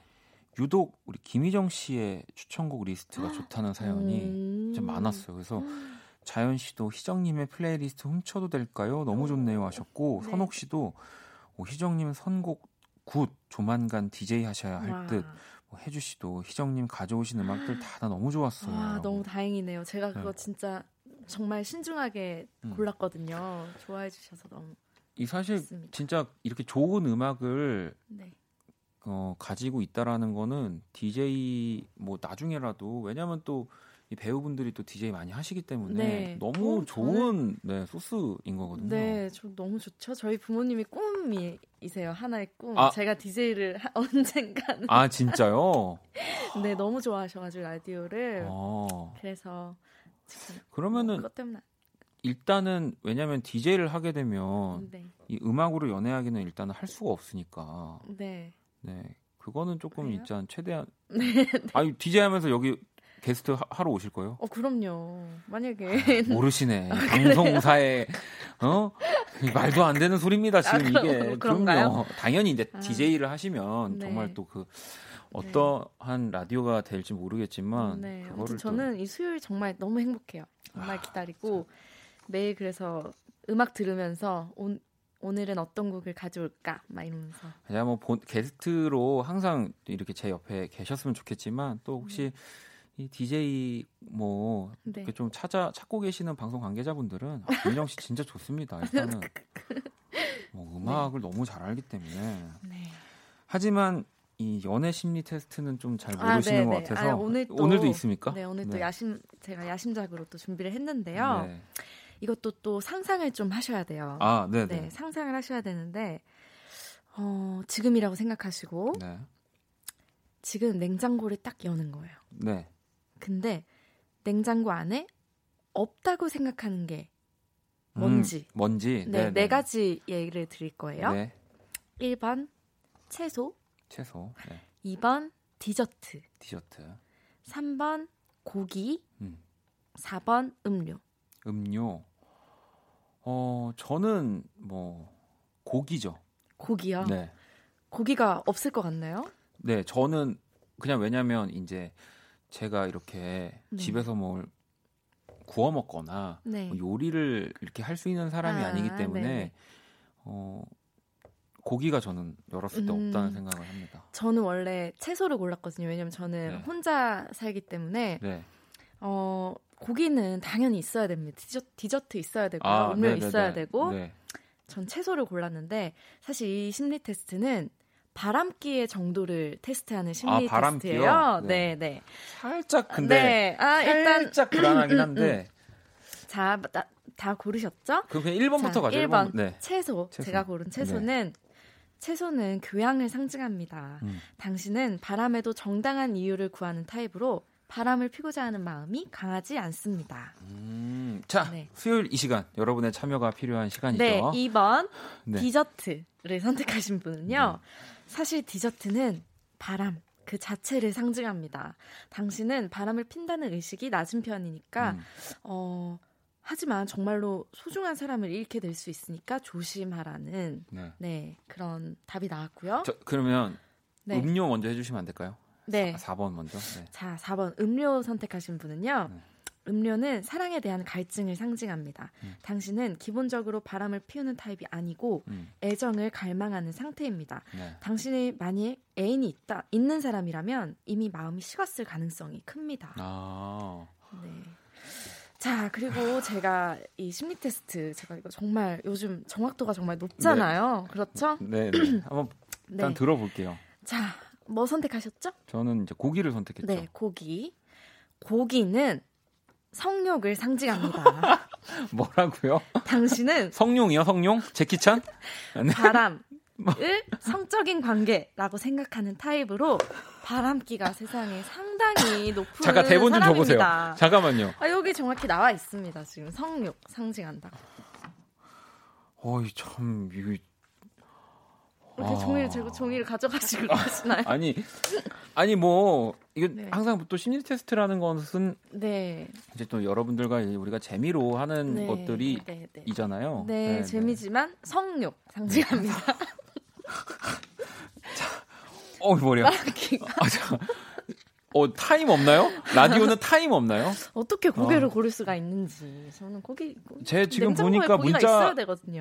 유독 우리 김희정 씨의 추천곡 리스트가 좋다는 사연이 음. 좀 많았어요. 그래서 자연 씨도 희정님의 플레이리스트 훔쳐도 될까요? 너무 좋네요 하셨고 네. 선옥 씨도 오, 희정님 선곡 good 조만간 DJ 하셔야 할 듯. 뭐 혜주 씨도 희정님 가져오신 음악들 다 너무 좋았어요. 와, 너무 다행이네요. 제가 그거 네. 진짜 정말 신중하게 음. 골랐거든요. 좋아해 주셔서 너무. 이 사실 좋습니다. 진짜 이렇게 좋은 음악을 네. 어, 가지고 있다라는 거는 DJ 뭐 나중에라도 왜냐하면 또 이 배우분들이 또 DJ 많이 하시기 때문에 네. 너무 어, 좋은 네, 소스인 거거든요. 네, 저 너무 좋죠. 저희 부모님이 꿈이세요. 하나의 꿈. 아. 제가 DJ를 하, <laughs> 언젠가는. 아 진짜요? <laughs> 네, 너무 좋아하셔가지고 라디오를. 아. 그래서 그러면은 그것 때문에. 일단은 왜냐하면 DJ를 하게 되면 네. 이 음악으로 연애하기는 일단은 할 수가 없으니까. 네. 네. 그거는 조금 일단 최대한 네, <laughs> 네. 아니 DJ 하면서 여기 게스트 하, 하러 오실 거예요? 어 그럼요. 만약에 아, 모르시네. 아, 방송사에 어 말도 안 되는 소리입니다. 지금 아, 이게 그럼요. 요 당연히 이제 아, DJ를 하시면 네. 정말 또그 네. 어떠한 네. 라디오가 될지 모르겠지만 네. 그거를 저는 또... 이 수요일 정말 너무 행복해요. 정말 아, 기다리고 매일 그래서 음악 들으면서 온, 오늘은 어떤 곡을 가져올까 막 이러면서 그냥 뭐 본, 게스트로 항상 이렇게 제 옆에 계셨으면 좋겠지만 또 혹시 네. 이 DJ 뭐 네. 이렇게 좀 찾아 찾고 계시는 방송 관계자분들은 아, 민정 씨 진짜 좋습니다. 일단은 뭐 음악을 네. 너무 잘 알기 때문에 네. 하지만 이 연애 심리 테스트는 좀 잘 모르시는 아, 것 같아서 아, 오늘 또, 오늘도 있습니까? 네 오늘 또 네. 야심 제가 야심작으로 또 준비를 했는데요. 네. 이것도 또 상상을 좀 하셔야 돼요. 아, 네네. 네, 상상을 하셔야 되는데 어, 지금이라고 생각하시고 네. 지금 냉장고를 딱 여는 거예요. 네. 근데 냉장고 안에 없다고 생각하는 게 뭔지. 음, 뭔지. 네, 네, 네 가지 예를 드릴 거예요. 네. 1번 채소. 채소. 네. 2번 디저트. 디저트. 3번 고기. 음. 4번 음료. 음료. 어, 저는 뭐 고기죠. 고기요? 네. 고기가 없을 것 같나요? 네, 저는 그냥 왜냐면 이제 제가 이렇게 네. 집에서 뭘 구워 먹거나 네. 뭐 요리를 이렇게 할 수 있는 사람이 아, 니기 때문에 네 어, 고기가 저는 열었을 때 음, 없다는 생각을 합니다. 저는 원래 채소를 골랐거든요. 왜냐면 저는 네. 혼자 살기 때문에 네. 어, 고기는 당연히 있어야 됩니다. 디저트, 디저트 있어야 되고 아, 음료 네네네. 있어야 되고 네. 전 채소를 골랐는데 사실 이 심리 테스트는 바람기의 정도를 테스트하는 심리 아, 테스트예요. 네. 네, 네. 살짝 근데 네. 아, 일단 살짝 불안하긴 한데. <clears throat> 자, 나, 다 고르셨죠? 그럼 그냥 1번부터 가죠. 1번. 1번. 네. 채소. 채소. 제가 고른 채소는 네. 채소는 교양을 상징합니다. 음. 당신은 바람에도 정당한 이유를 구하는 타입으로 바람을 피고자 하는 마음이 강하지 않습니다. 음, 자, 네. 수요일 이 시간 여러분의 참여가 필요한 시간이죠. 네, 2번 네. 디저트를 선택하신 분은요. 네. 사실 디저트는 바람 그 자체를 상징합니다. 당신은 바람을 핀다는 의식이 낮은 편이니까 음. 어 하지만 정말로 소중한 사람을 잃게 될 수 있으니까 조심하라는 네. 네. 그런 답이 나왔고요. 저, 그러면 네. 음료 먼저 해주시면 안 될까요? 네. 4, 번 먼저. 네. 자, 4번 음료 선택하신 분은요. 네. 음료는 사랑에 대한 갈증을 상징합니다. 음. 당신은 기본적으로 바람을 피우는 타입이 아니고 음. 애정을 갈망하는 상태입니다. 네. 당신이 만약 애인이 있다 있는 사람이라면 이미 마음이 식었을 가능성이 큽니다. 아. 네. 자, 그리고 제가 이 심리 테스트 제가 이거 정말 요즘 정확도가 정말 높잖아요. 네. 그렇죠? 네, 네. <clears throat> 한번 일단 네. 들어볼게요. 자, 뭐 선택하셨죠? 저는 이제 고기를 선택했죠. 네, 고기. 고기는 성욕을 상징합니다. <laughs> 뭐라고요? 당신은 성룡이요, 성룡? 제키찬? 네. 바람, 을 성적인 관계라고 생각하는 타입으로 바람기가 세상에 상당히 높은 잠깐 대본 좀 사람입니다. 줘보세요. 잠깐만요. 아, 여기 정확히 나와 있습니다. 지금 성욕 상징한다. 어이 참 이렇게 아... 종이를 들고 종이를 가져가시고 그러시나요? 아니 아니 뭐 이거 네. 항상 또 심리 테스트라는 것은 네. 이제 또 여러분들과 우리가 재미로 하는 네. 것들이 네, 네. 이잖아요. 네, 네 재미지만 성욕 상징합니다. <laughs> 자, 어 머리야. 아, 자, 어 타임 없나요? 라디오는 타임 없나요? 어떻게 고개를 어. 고를 수가 있는지 저는 고기 제 지금 보니까 문자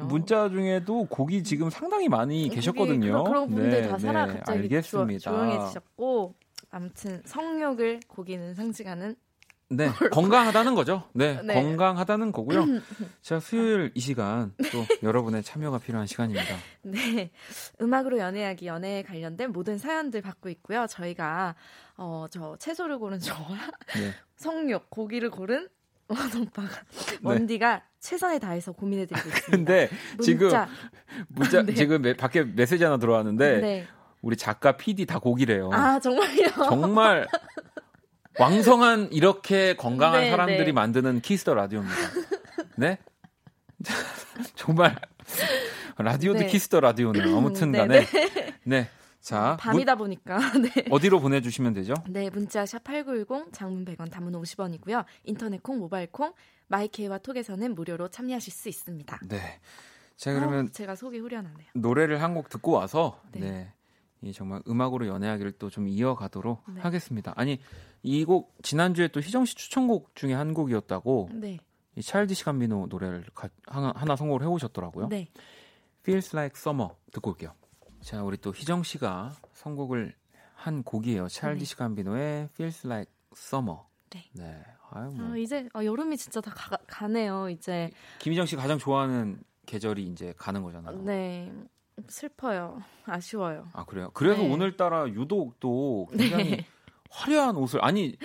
문자 중에도 고기 지금 상당히 많이 고기, 계셨거든요. 그런 분들 네, 다 살아 네, 갑자기 알겠습니다. 조용해지셨고 아무튼 성욕을 고기는 상징하는 네, 건강하다는 거죠. 네, 네, 건강하다는 거고요. <laughs> 자, 수요일 이 시간 또 여러분의 참여가 필요한 시간입니다. 네, 음악으로 연애하기 연애에 관련된 모든 사연들 받고 있고요. 저희가 어, 저 채소를 고른 저와 네. <laughs> 성욕 고기를 고른 원 오빠가 네. 원디가 최선을 다해서 고민해드리고 있습니다. 근데 <laughs> 문자. 지금 문자 네. 지금 밖에 메시지 하나 들어왔는데. 네. 우리 작가 PD 다 고기래요. 아 정말요? 정말 왕성한 이렇게 건강한 네, 사람들이 네. 만드는 키스 더 라디오입니다. 네? <laughs> 정말 라디오도 네. 키스 더 라디오는 아무튼간에 네, 네. 네. 자, 밤이다 문, 보니까 <laughs> 네. 어디로 보내주시면 되죠? 네, 문자 샵 #8910 장문 100원, 단문 50원이고요. 인터넷 콩, 모바일 콩, 마이케이와 톡에서는 무료로 참여하실 수 있습니다. 네. 자 그러면 어, 제가 속이 후련하네요. 노래를 한 곡 듣고 와서 네. 네. 이 정말 음악으로 연애하기를 또 좀 이어가도록 네. 하겠습니다. 아니 이 곡 지난주에 또 희정 씨 추천곡 중에 한 곡이었다고 네. 이 찰디시 감비노 노래를 가, 하나, 하나 선곡을 해오셨더라고요. 네. Feels Like Summer 듣고 올게요. 자 우리 또 희정 씨가 선곡을 한 곡이에요. 찰디시 감비노의 Feels Like Summer. 네. 네. 아유, 뭐. 아, 이제 아, 여름이 진짜 다 가, 네요 이제 김희정 씨 가장 좋아하는 계절이 이제 가는 거잖아요. 네. 슬퍼요. 아쉬워요. 아 그래요? 그래서 네. 오늘따라 유독 또 굉장히 네. 화려한 옷을 아니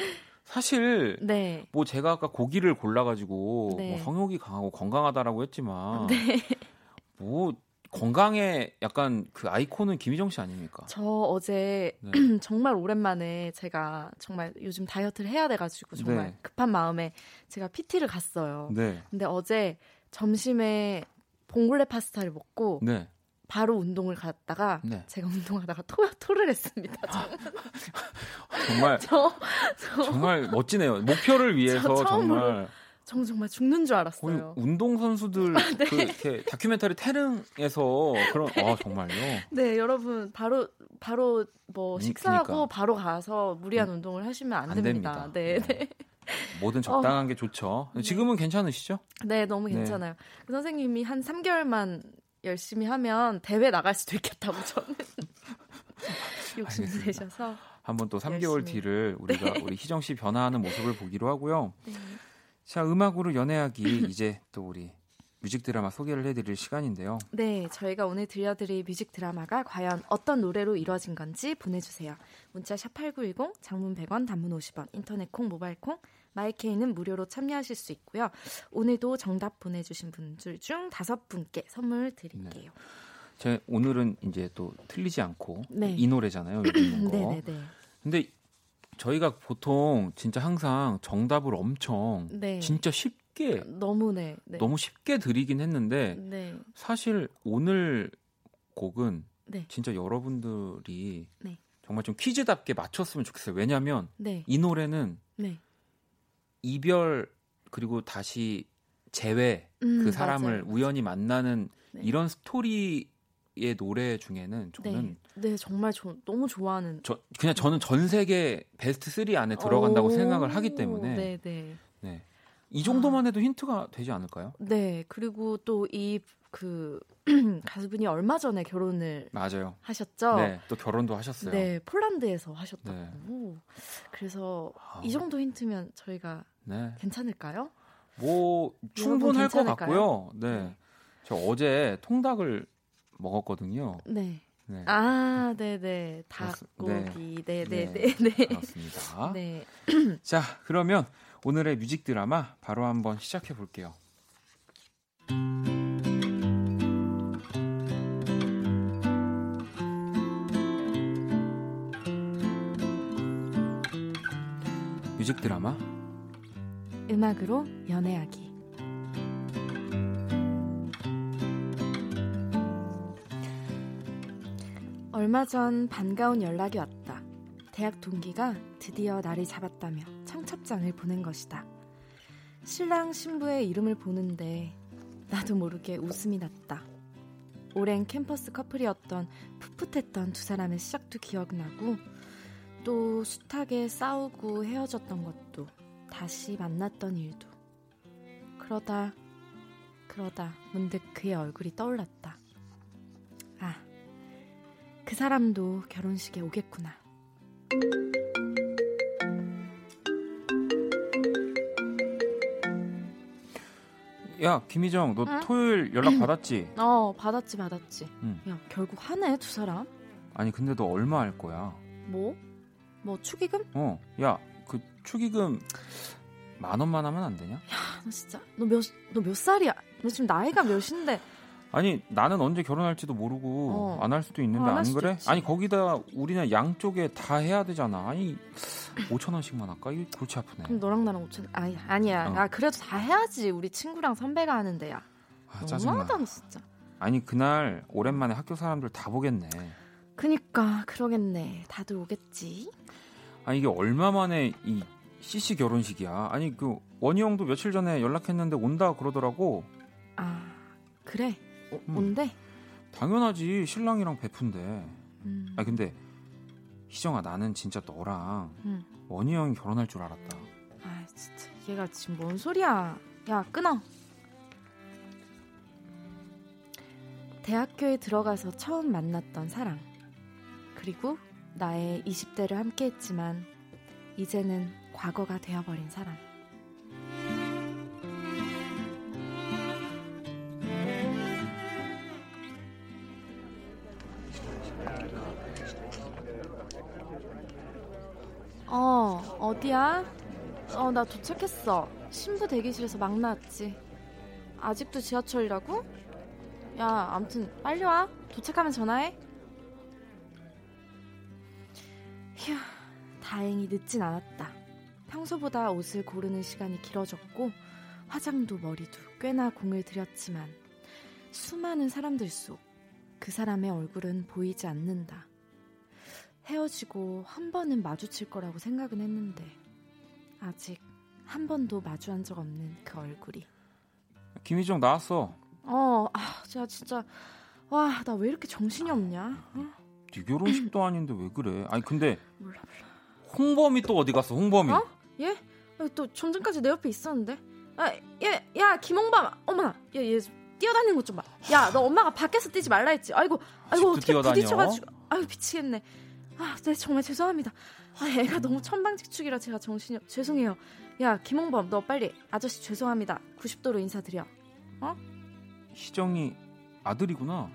사실 네. 뭐 제가 아까 고기를 골라가지고 네. 뭐 성욕이 강하고 건강하다라고 했지만 네. 뭐 건강에 약간 그 아이콘은 김희정 씨 아닙니까? 저 어제 네. <clears throat> 정말 오랜만에 제가 정말 요즘 다이어트를 해야 돼가지고 정말 네. 급한 마음에 제가 PT를 갔어요. 네. 근데 어제 점심에 봉골레 파스타를 먹고 네. 바로 운동을 갔다가 네. 제가 <laughs> 운동하다가 토, 토를 했습니다. <laughs> 정말 <laughs> 저, 저, 정말 멋지네요. 목표를 위해서 정말 정 정말 죽는 줄 알았어요. 운동 선수들 아, 네. 그 이렇게 다큐멘터리 태릉에서 그런 아 정말요? 네, 여러분 바로 바로 뭐 음, 식사하고 그러니까. 바로 가서 무리한 음, 운동을 하시면 안, 안 됩니다. 됩니다. 네, 네. 네. 뭐든 적당한 어. 게 좋죠. 네. 지금은 괜찮으시죠? 네, 너무 네. 괜찮아요. 그 선생님이 한 3개월만 열심히 하면 대회 나갈 수도 있겠다고 저는 <laughs> 욕심 내셔서 한번 또 3개월 열심히. 뒤를 우리가 네. 우리 희정 씨 변화하는 모습을 보기로 하고요. 네. 자 음악으로 연애하기 이제 또 우리 뮤직 드라마 소개를 해드릴 시간인데요. 네, 저희가 오늘 들려드릴 뮤직 드라마가 과연 어떤 노래로 이루어진 건지 보내주세요. 문자 샵 #8910 장문 100원, 단문 50원, 인터넷 콩, 모바일 콩, my K는 무료로 참여하실 수 있고요. 오늘도 정답 보내주신 분들 중 다섯 분께 선물 드릴게요. 네. 제 오늘은 이제 또 틀리지 않고 네. 이 노래잖아요. 네네네. <laughs> 네. 근데 저희가 보통 진짜 항상 정답을 엄청 네. 진짜 쉽게 너무 네, 네. 너무 쉽게 드리긴 했는데 네. 사실 오늘 곡은 네. 진짜 여러분들이 네. 정말 좀 퀴즈답게 맞췄으면 좋겠어요. 왜냐하면 이 노래는 이별 그리고 다시 재회 음, 그 사람을 맞아요. 우연히 만나는 이런 스토리 의 노래 중에는 저는 네, 네 정말 저 너무 좋아하는 저 그냥 저는 전 세계 베스트 3 안에 들어간다고 생각을 하기 때문에 네, 네. 네. 이 정도만 해도 힌트가 되지 않을까요? 네. 그리고 또 이 그 <clears throat> 가수분이 얼마 전에 결혼을 맞아요. 하셨죠. 네. 또 결혼도 하셨어요. 네. 폴란드에서 하셨다고. 네. 그래서 아. 이 정도 힌트면 저희가 네. 괜찮을까요? 뭐 충분할 것 같고요. 네. 네. 저 어제 통닭을 먹었거든요. 네. 네. 아, 네네. 닭고기. 네. 네네네. 네, 네, 네. 그렇습니다. 네. <clears throat> 자, 그러면 오늘의 뮤직 드라마 바로 한번 시작해 볼게요. 뮤직 드라마 음악으로 연애하기 얼마 전 반가운 연락이 왔다. 대학 동기가 드디어 날이 잡았다며 청첩장을 보낸 것이다. 신랑 신부의 이름을 보는데 나도 모르게 웃음이 났다. 오랜 캠퍼스 커플이었던 풋풋했던 두 사람의 시작도 기억나고 또 숱하게 싸우고 헤어졌던 것도 다시 만났던 일도 그러다 그러다 문득 그의 얼굴이 떠올랐다. 그 사람도 결혼식에 오겠구나. 야 김희정 너 응? 토요일 연락 <clears throat> 받았지? 어 받았지 받았지. 응. 야 결국 하네 두 사람. 아니 근데 너 얼마 할 거야? 뭐? 뭐 축의금? 어. 야 그 축의금 만 원만 하면 안 되냐? 야 너 진짜 너 몇 너 몇 살이야? 너 지금 나이가 몇인데? 아니 나는 언제 결혼할지도 모르고 어. 안할 수도 있는데 안, 안 그래? 있지. 아니 거기다 우리는 양쪽에 다 해야 되잖아. 아니 5천 원씩만 할까? 이거 골치 아프네. 그럼 너랑 나랑 5천 아니 아니야. 어. 아 그래도 다 해야지. 우리 친구랑 선배가 하는데야. 아, 너무하다 진짜. 아니 그날 오랜만에 학교 사람들 다 보겠네. 그니까 그러겠네. 다들 오겠지. 아니 이게 얼마 만에 이 CC 결혼식이야. 아니 그 원희 형도 며칠 전에 연락했는데 온다 그러더라고. 아 그래. 어, 음. 온대? 당연하지 신랑이랑 베푼데. 음. 아 근데 희정아 나는 진짜 너랑 음. 원희 형이 결혼할 줄 알았다. 아 진짜 얘가 지금 뭔 소리야? 야 끊어. 대학교에 들어가서 처음 만났던 사랑. 그리고 나의 20대를 함께 했지만 이제는 과거가 되어버린 사람. 어, 어디야? 어, 나 도착했어. 신부 대기실에서 막 나왔지. 아직도 지하철이라고? 야, 암튼 빨리 와. 도착하면 전화해. 다행히 늦진 않았다. 평소보다 옷을 고르는 시간이 길어졌고 화장도 머리도 꽤나 공을 들였지만 수많은 사람들 속 그 사람의 얼굴은 보이지 않는다. 헤어지고 한 번은 마주칠 거라고 생각은 했는데 아직 한 번도 마주한 적 없는 그 얼굴이. 김희정 나왔어. 어, 아, 제가 진짜 와, 나 왜 이렇게 정신이 없냐? 어? 네 결혼식도 아닌데 왜 그래? 아니 근데 몰라 몰라. 홍범이 또 어디 갔어? 홍범이? 어? 얘? 또 좀 전까지 내 옆에 있었는데. 아, 얘, 야, 김홍범, 어머나, 얘, 얘 뛰어다니는 것 좀 봐. 야, 너 엄마가 밖에서 뛰지 말라 했지. 아이고, 아이고 어떻게 뛰어다녀? 부딪혀가지고, 아이고 미치겠네. 아, 네, 정말 죄송합니다. 아, 애가 너무 천방지축이라 제가 정신이 없... 죄송해요. 야, 김홍범, 너 빨리 아저씨 죄송합니다. 90도로 인사드려. 어? 희정이 아들이구나.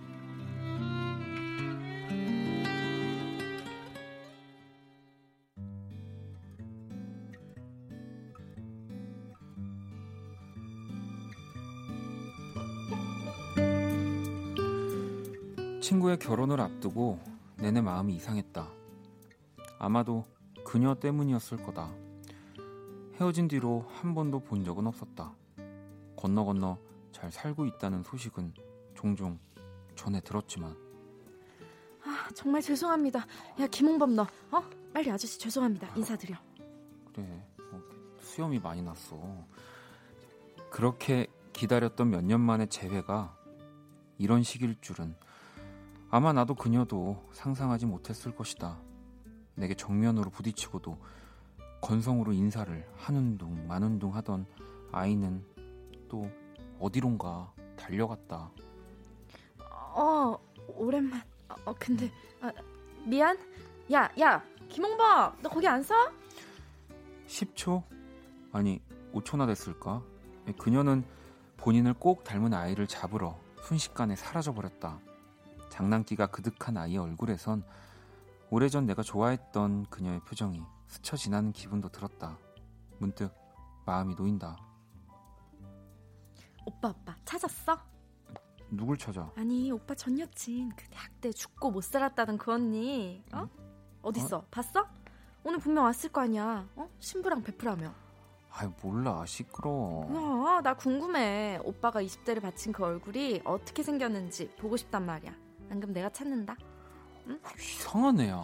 친구의 결혼을 앞두고 내내 마음이 이상했다. 아마도 그녀 때문이었을 거다. 헤어진 뒤로 한 번도 본 적은 없었다. 건너 건너 잘 살고 있다는 소식은 종종 전해 들었지만 아 정말 죄송합니다. 야 김홍범 너 어? 빨리 아저씨 죄송합니다. 인사드려. 그래 어, 수염이 많이 났어. 그렇게 기다렸던 몇 년 만의 재회가 이런 식일 줄은 아마 나도 그녀도 상상하지 못했을 것이다. 내게 정면으로 부딪히고도 건성으로 인사를 하는 둥 마는 둥 하던 아이는 또 어디론가 달려갔다. 어 오랜만. 어 근데 아, 미안. 야 야 김홍범 너 거기 안 서? 10초 아니 5초나 됐을까? 그녀는 본인을 꼭 닮은 아이를 잡으러 순식간에 사라져 버렸다. 장난기가 그득한 아이의 얼굴에선 오래전 내가 좋아했던 그녀의 표정이 스쳐 지나는 기분도 들었다. 문득 마음이 놓인다. 오빠 오빠 찾았어? 누굴 찾아? 아니 오빠 전 여친 그 대학 때 죽고 못 살았다던 그 언니 어? 응? 어딨어? 어? 봤어? 오늘 분명 왔을 거 아니야 어? 신부랑 베프라며 아이 몰라 시끄러워 어, 나 궁금해 오빠가 20대를 바친 그 얼굴이 어떻게 생겼는지 보고 싶단 말이야 안 그럼 내가 찾는다 응? 이상한 애야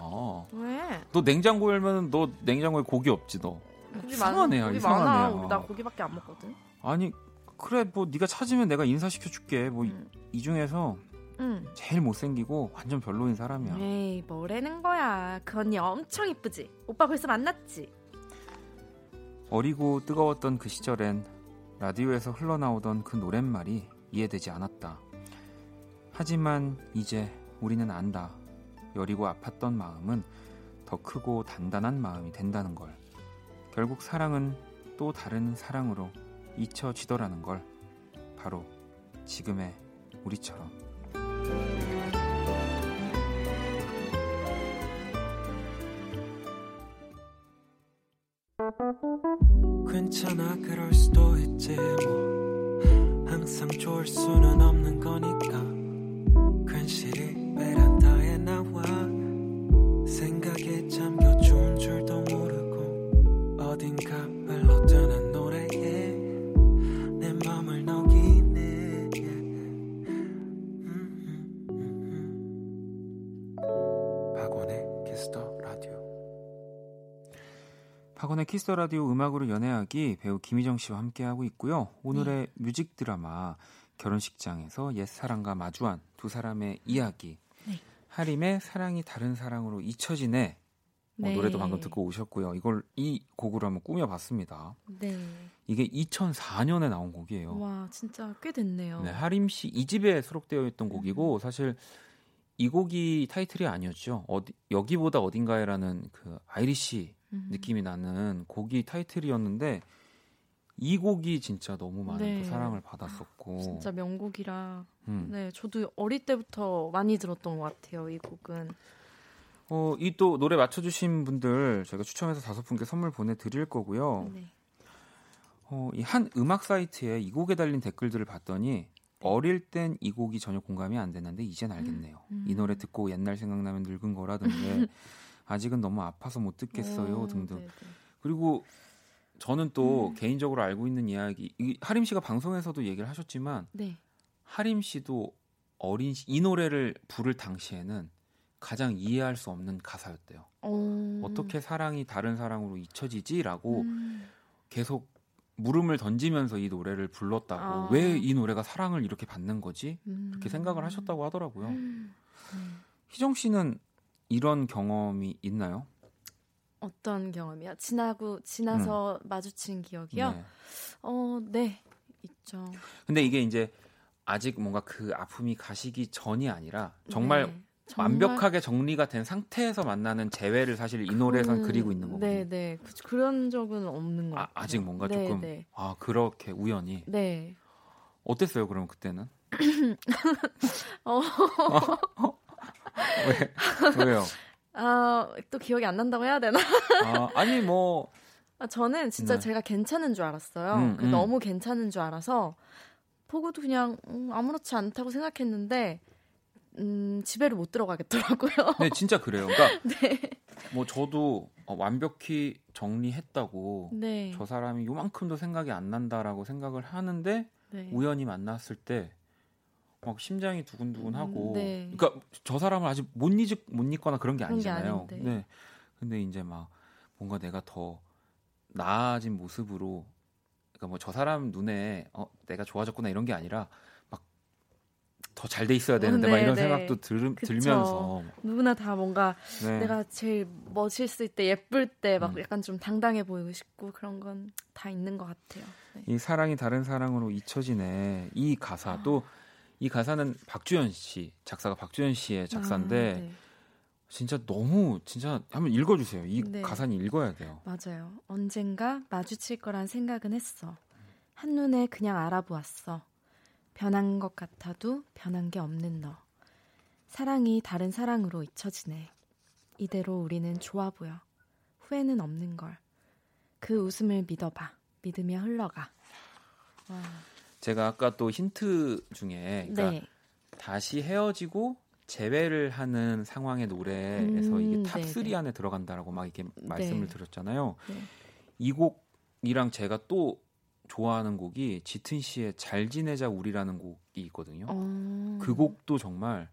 왜? 너 냉장고 열면 너 냉장고에 고기 없지 너 이상한 애야 이상한 애야 나 고기밖에 안 먹거든 아니 그래 뭐 네가 찾으면 내가 인사시켜 줄게. 뭐이 음. 중에서 응. 제일 못생기고 완전 별로인 사람이야. 에이 뭐라는 거야. 그 언니 엄청 이쁘지. 오빠 벌써 만났지. 어리고 뜨거웠던 그 시절엔 라디오에서 흘러나오던 그 노랫말이 이해되지 않았다. 하지만 이제 우리는 안다. 여리고 아팠던 마음은 더 크고 단단한 마음이 된다는 걸. 결국 사랑은 또 다른 사랑으로 잊혀지더라는 걸 바로 지금의 우리처럼 괜찮아 그럴 수도 있지 뭐 항상 좋을 수는 없는 거니 키스 더 라디오 음악으로 연애하기 배우 김희정 씨와 함께하고 있고요. 오늘의 네. 뮤직 드라마 결혼식장에서 옛 사랑과 마주한 두 사람의 이야기 네. 하림의 사랑이 다른 사랑으로 잊혀지네 어, 네. 어, 노래도 방금 듣고 오셨고요. 이걸 이 곡으로 한번 꾸며봤습니다. 네. 이게 2004년에 나온 곡이에요. 와, 진짜 꽤 됐네요. 네, 하림 씨 2집에 수록되어 있던 음. 곡이고 사실 이 곡이 타이틀이 아니었죠. 어디 여기보다 어딘가에라는 그 Irish 음. 느낌이 나는 곡이 타이틀이었는데 이 곡이 진짜 너무 많은 네. 사랑을 받았었고 진짜 명곡이라 음. 네 저도 어릴 때부터 많이 들었던 것 같아요 이 곡은 어, 이 또 노래 맞춰주신 분들 저희가 추첨해서 다섯 분께 선물 보내드릴 거고요. 네. 어, 이 한 음악 사이트에 이 곡에 달린 댓글들을 봤더니 어릴 땐 이 곡이 전혀 공감이 안 됐는데 이젠 알겠네요. 음, 음. 이 노래 듣고 옛날 생각나면 늙은 거라든지 <laughs> 아직은 너무 아파서 못 듣겠어요 오, 등등. 네네. 그리고 저는 또 음. 개인적으로 알고 있는 이야기 이, 하림 씨가 방송에서도 얘기를 하셨지만 네. 하림 씨도 어린 시, 이 노래를 부를 당시에는 가장 이해할 수 없는 가사였대요. 오. 어떻게 사랑이 다른 사랑으로 잊혀지지라고 음. 계속 물음을 던지면서 이 노래를 불렀다고 아. 왜이 노래가 사랑을 이렇게 받는 거지 음. 그렇게 생각을 하셨다고 하더라고요. 음. 희정 씨는 이런 경험이 있나요? 어떤 경험이요? 지나고 지나서 음. 마주친 기억이요? 네. 어, 네, 있죠. 근데 이게 이제 아직 뭔가 그 아픔이 가시기 전이 아니라 정말 네. 완벽하게 정리가 된 상태에서 만나는 재회를 사실 이 노래에선 그, 그리고 있는 거거든요. 네, 네. 그, 런 적은 없는 것 아, 같아요. 아 직 뭔가 네, 조금 네. 아 그렇게 우연히. 네. 어땠어요? 그럼 그때는? <laughs> 어. 왜? 왜요? 아, 또 기억이 안 난다고 해야 되나? 아, 아니 뭐 아, 저는 진짜 네. 제가 괜찮은 줄 알았어요. 음, 음. 너무 괜찮은 줄 알아서 보고도 그냥 음, 아무렇지 않다고 생각했는데 음, 집에를 못 들어가겠더라고요. 네, 진짜 그래요. 그러니까 <laughs> 네. 뭐 저도 어, 완벽히 정리했다고 네. 저 사람이 요만큼도 생각이 안 난다라고 생각을 하는데 네. 우연히 만났을 때 막 심장이 두근두근하고 음, 네. 그러니까 저 사람을 아직 못 잊, 못 잊거나 그런 게 아니잖아요. 게 네. 근데 이제 막 뭔가 내가 더 나아진 모습으로 그러니까 뭐 저 사람 눈에 어 내가 좋아졌구나 이런 게 아니라 더 잘 돼 있어야 되는데 네, 막 이런 네. 생각도 들, 들면서 누구나 다 뭔가 네. 내가 제일 멋있을 때 예쁠 때막 음. 약간 좀 당당해 보이고 싶고 그런 건 다 있는 것 같아요. 네. 이 사랑이 다른 사랑으로 잊혀지네 이 가사도 아. 이 가사는 박주현 씨 작사가 박주현 씨의 작사인데 아, 네. 진짜 너무 진짜 한번 읽어주세요. 이 네. 가사는 읽어야 돼요. 맞아요. 언젠가 마주칠 거란 생각은 했어. 한눈에 그냥 알아보았어. 변한 것 같아도 변한 게 없는 너. 사랑이 다른 사랑으로 잊혀지네. 이대로 우리는 좋아 보여. 후회는 없는 걸. 그 웃음을 믿어봐. 믿으며 흘러가. 와. 제가 아까 또 힌트 중에 그러니까 네. 다시 헤어지고 재회를 하는 상황의 노래에서 음, 이게 top 3 네, 안에 들어간다라고 막 이렇게 말씀을 네. 드렸잖아요. 네. 이 곡이랑 제가 또 좋아하는 곡이 짙은 씨의 잘 지내자 우리라는 곡이 있거든요. 어... 그 곡도 정말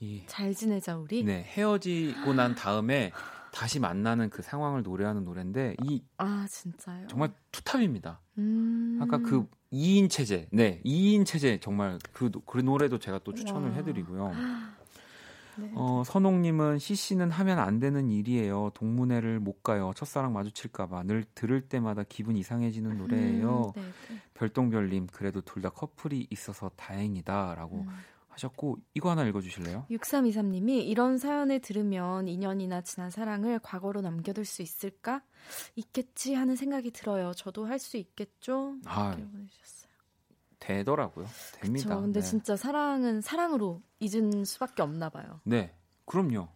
이, 잘 지내자 우리? 네 헤어지고 난 다음에 다시 만나는 그 상황을 노래하는 노래인데 이 아 진짜요? 정말 투탑입니다. 음... 아까 그 2인 체제, 네 2인 체제 정말 그, 그 노래도 제가 또 추천을 와... 해드리고요. 네. 어, 선홍님은 CC는 하면 안 되는 일이에요. 동문회를 못 가요. 첫사랑 마주칠까봐 늘 들을 때마다 기분 이상해지는 노래예요. 음, 네, 네. 별똥별님 그래도 둘 다 커플이 있어서 다행이다라고 음. 하셨고 이거 하나 읽어주실래요? 6323님이 이런 사연을 들으면 인연이나 지난 사랑을 과거로 남겨둘 수 있을까? 있겠지 하는 생각이 들어요. 저도 할 수 있겠죠? 아, 보내주셨어요. 되더라고요. 됩니다. 그쵸, 근데 네. 진짜 사랑은 사랑으로 잊은 수밖에 없나 봐요. 네, 그럼요.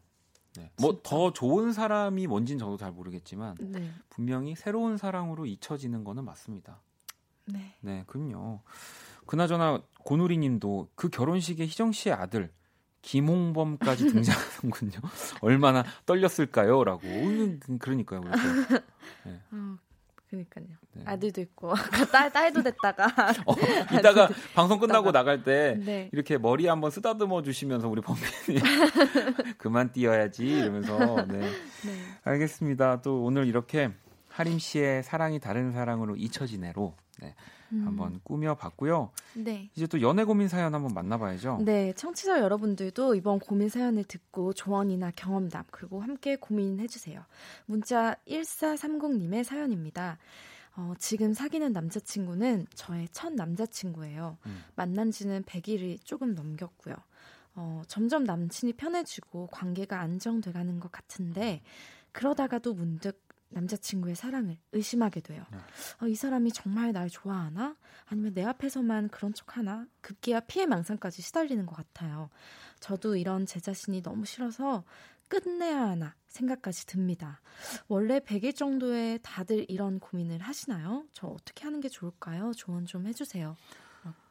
네. 뭐더 좋은 사람이 뭔진 저도 잘 모르겠지만 네. 분명히 새로운 사랑으로 잊혀지는 거는 맞습니다. 네. 네, 그럼요. 그나저나 고누리 님도 그 결혼식에 희정 씨의 아들 김홍범까지 등장하는군요. <laughs> 얼마나 떨렸을까요?라고. 그러니까요. 네. <laughs> 어, 그러니까요. 네. 아들도 있고 <laughs> 딸 딸도 됐다가 <laughs> 어, 이따가 방송 끝나고 나갈 때 네. 이렇게 머리 한번 쓰다듬어 주시면서 우리 범빈이 <laughs> 그만 뛰어야지 이러면서 네. 네. 알겠습니다. 또 오늘 이렇게 하림 씨의 사랑이 다른 사랑으로 잊혀지네로 네. 음. 한번 꾸며봤고요. 네. 이제 또 연애 고민 사연 한번 만나봐야죠. 네, 청취자 여러분들도 이번 고민 사연을 듣고 조언이나 경험담 그리고 함께 고민해주세요. 문자 1430님의 사연입니다. 어, 지금 사귀는 남자친구는 저의 첫 남자친구예요. 음. 만난 지는 100일이 조금 넘겼고요. 어, 점점 남친이 편해지고 관계가 안정돼가는 것 같은데 그러다가도 문득 남자친구의 사랑을 의심하게 돼요. 네. 어, 이 사람이 정말 날 좋아하나? 아니면 내 앞에서만 그런 척 하나? 급기야 피해 망상까지 시달리는 것 같아요. 저도 이런 제 자신이 너무 싫어서 끝내야 하나 생각까지 듭니다. 원래 100일 정도에 다들 이런 고민을 하시나요? 저 어떻게 하는 게 좋을까요? 조언 좀 해주세요.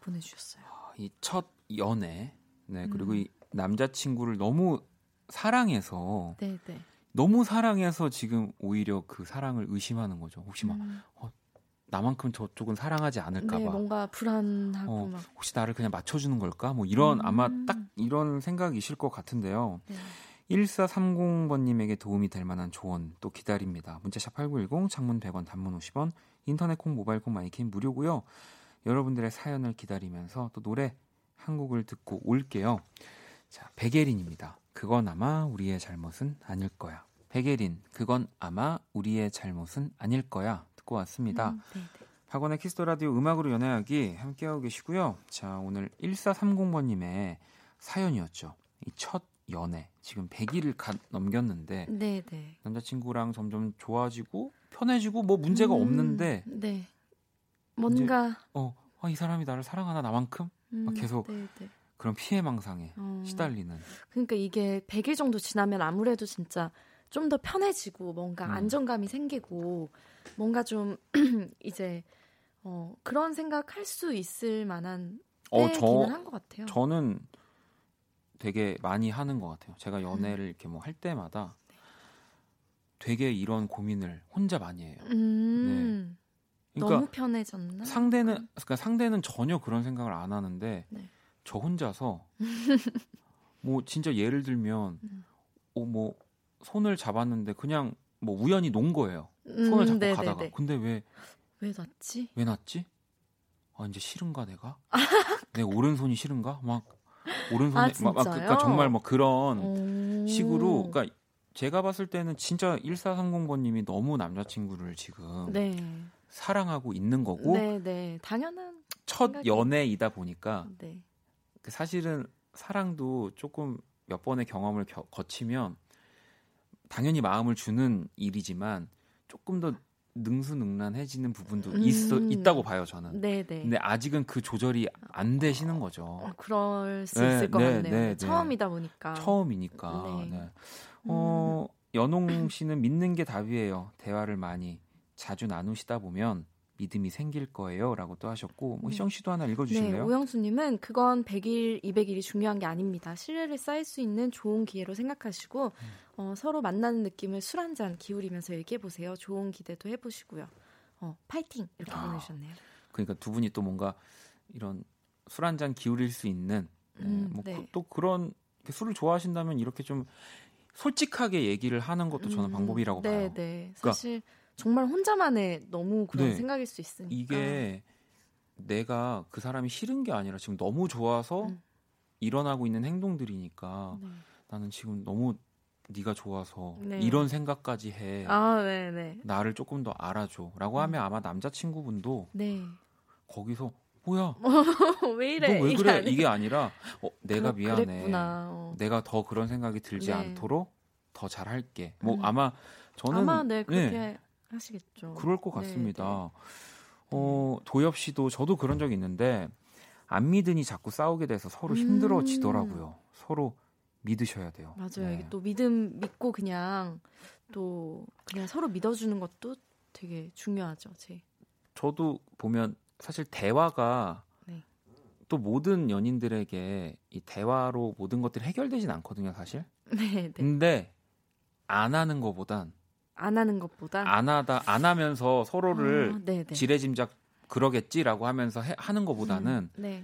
보내주셨어요. 아, 이첫 연애, 네 그리고 음. 이 남자친구를 너무 사랑해서 네네. 네. 너무 사랑해서 지금 오히려 그 사랑을 의심하는 거죠. 혹시 막 음. 어, 나만큼 저쪽은 사랑하지 않을까 네, 봐. 뭔가 불안하고 어, 막. 혹시 나를 그냥 맞춰주는 걸까? 뭐 이런 음. 아마 딱 이런 생각이실 것 같은데요. 네. 1430번님에게 도움이 될 만한 조언 또 기다립니다. 문자샵 8910, 장문 100원, 단문 50원, 인터넷 콩, 모바일 콩, 마이킹 무료고요. 여러분들의 사연을 기다리면서 또 노래 한 곡을 듣고 올게요. 자, 백예린입니다. 그건 아마 우리의 잘못은 아닐 거야. 백예린, 그건 아마 우리의 잘못은 아닐 거야. 듣고 왔습니다. 음, 네, 네. 박원의 키스 더 라디오 음악으로 연애하기 함께하고 계시고요. 자, 오늘 1430번님의 사연이었죠. 이 첫 연애. 지금 100일을 갓 넘겼는데 네네. 네. 남자친구랑 점점 좋아지고 편해지고 뭐 문제가 음, 없는데 네. 뭔가 이제, 어, 아, 이 사람이 나를 사랑하나 나만큼 음, 막 계속 네네. 네. 그런 피해망상에 어. 시달리는. 그러니까 이게 100일 정도 지나면 아무래도 진짜 좀 더 편해지고 뭔가 음. 안정감이 생기고 뭔가 좀 <clears throat> 이제 어, 그런 생각할 수 있을 만한 어, 때기는 한 것 같아요. 저는 되게 많이 하는 것 같아요. 제가 연애를 음. 이렇게 뭐 할 때마다 되게 이런 고민을 혼자 많이 해요. 음. 네. 그러니까 너무 편해졌나? 상대는 그러니까 상대는 전혀 그런 생각을 안 하는데 네. 저 혼자서 <laughs> 뭐 진짜 예를 들면 음. 어뭐 손을 잡았는데 그냥 뭐 우연히 논 거예요. 손을 잡고 음, 가다가 근데 왜 왜 났지? 왜 났지? 아 이제 싫은가 내가? <laughs> 내 오른손이 싫은가? 막 오른손이 아, 막, 막 그러니까 정말 뭐 그런 식으로 그러니까 제가 봤을 때는 진짜 1430번님이 너무 남자친구를 지금 네. 사랑하고 있는 거고 네, 네. 당연한 첫 생각이... 연애이다 보니까 네. 그 사실은 사랑도 조금 몇 번의 경험을 겨, 거치면 당연히 마음을 주는 일이지만 조금 더 능수능란해지는 부분도 음. 있어 있다고 봐요 저는. 네네. 네. 근데 아직은 그 조절이 안 되시는 거죠. 어, 그럴 수 네, 있을 것 네, 같네요. 네, 처음이다 보니까. 처음이니까. 네. 네. 어, 연홍 씨는 믿는 게 답이에요. 대화를 많이 자주 나누시다 보면 믿음이 생길 거예요라고 또 하셨고 뭐 희정 씨도 하나 읽어 주실래요? 네, 오영수 님은 그건 100일, 200일이 중요한 게 아닙니다. 신뢰를 쌓을 수 있는 좋은 기회로 생각하시고 음. 어, 서로 만나는 느낌을 술 한 잔 기울이면서 얘기해 보세요. 좋은 기대도 해 보시고요. 어, 파이팅 이렇게 아, 보내 주셨네요. 그러니까 두 분이 또 뭔가 이런 술 한 잔 기울일 수 있는 네, 음, 뭐또 네. 그, 그런 술을 좋아하신다면 이렇게 좀 솔직하게 얘기를 하는 것도 저는 음, 방법이라고 네, 봐요. 네, 그러니까 사실 정말 혼자만의 너무 그런 네, 생각일 수 있으니까. 이게 내가 그 사람이 싫은 게 아니라 지금 너무 좋아서 음. 일어나고 있는 행동들이니까 네. 나는 지금 너무 네가 좋아서 네. 이런 생각까지 해. 아, 네, 네. 나를 조금 더 알아줘라고 음. 하면 아마 남자친구분도 네. 거기서 뭐야? <laughs> 왜 이래? 너 왜 그래? 아니... 이게 아니라 어, 내가 그, 미안해. 어. 내가 더 그런 생각이 들지 네. 않도록 더 잘할게. 뭐 음. 아마 저는 아마 네 그렇게 네, 하시겠죠. 그럴 것 네, 같습니다. 네, 어, 도엽 씨도 저도 그런 적이 있는데 안 믿으니 자꾸 싸우게 돼서 서로 힘들어지더라고요. 음. 서로 믿으셔야 돼요. 맞아요. 네. 이게 또 믿음 믿고 그냥 또 그냥 서로 믿어주는 것도 되게 중요하죠. 제. 저도 보면 사실 대화가 네. 또 모든 연인들에게 이 대화로 모든 것들이 해결되진 않거든요, 사실. <laughs> 네, 네. 근데 안 하는 것보단 안 하는 것보다 안 하다 안 하면서 서로를 아, 지레짐작 그러겠지라고 하면서 해, 하는 것보다는 음, 네.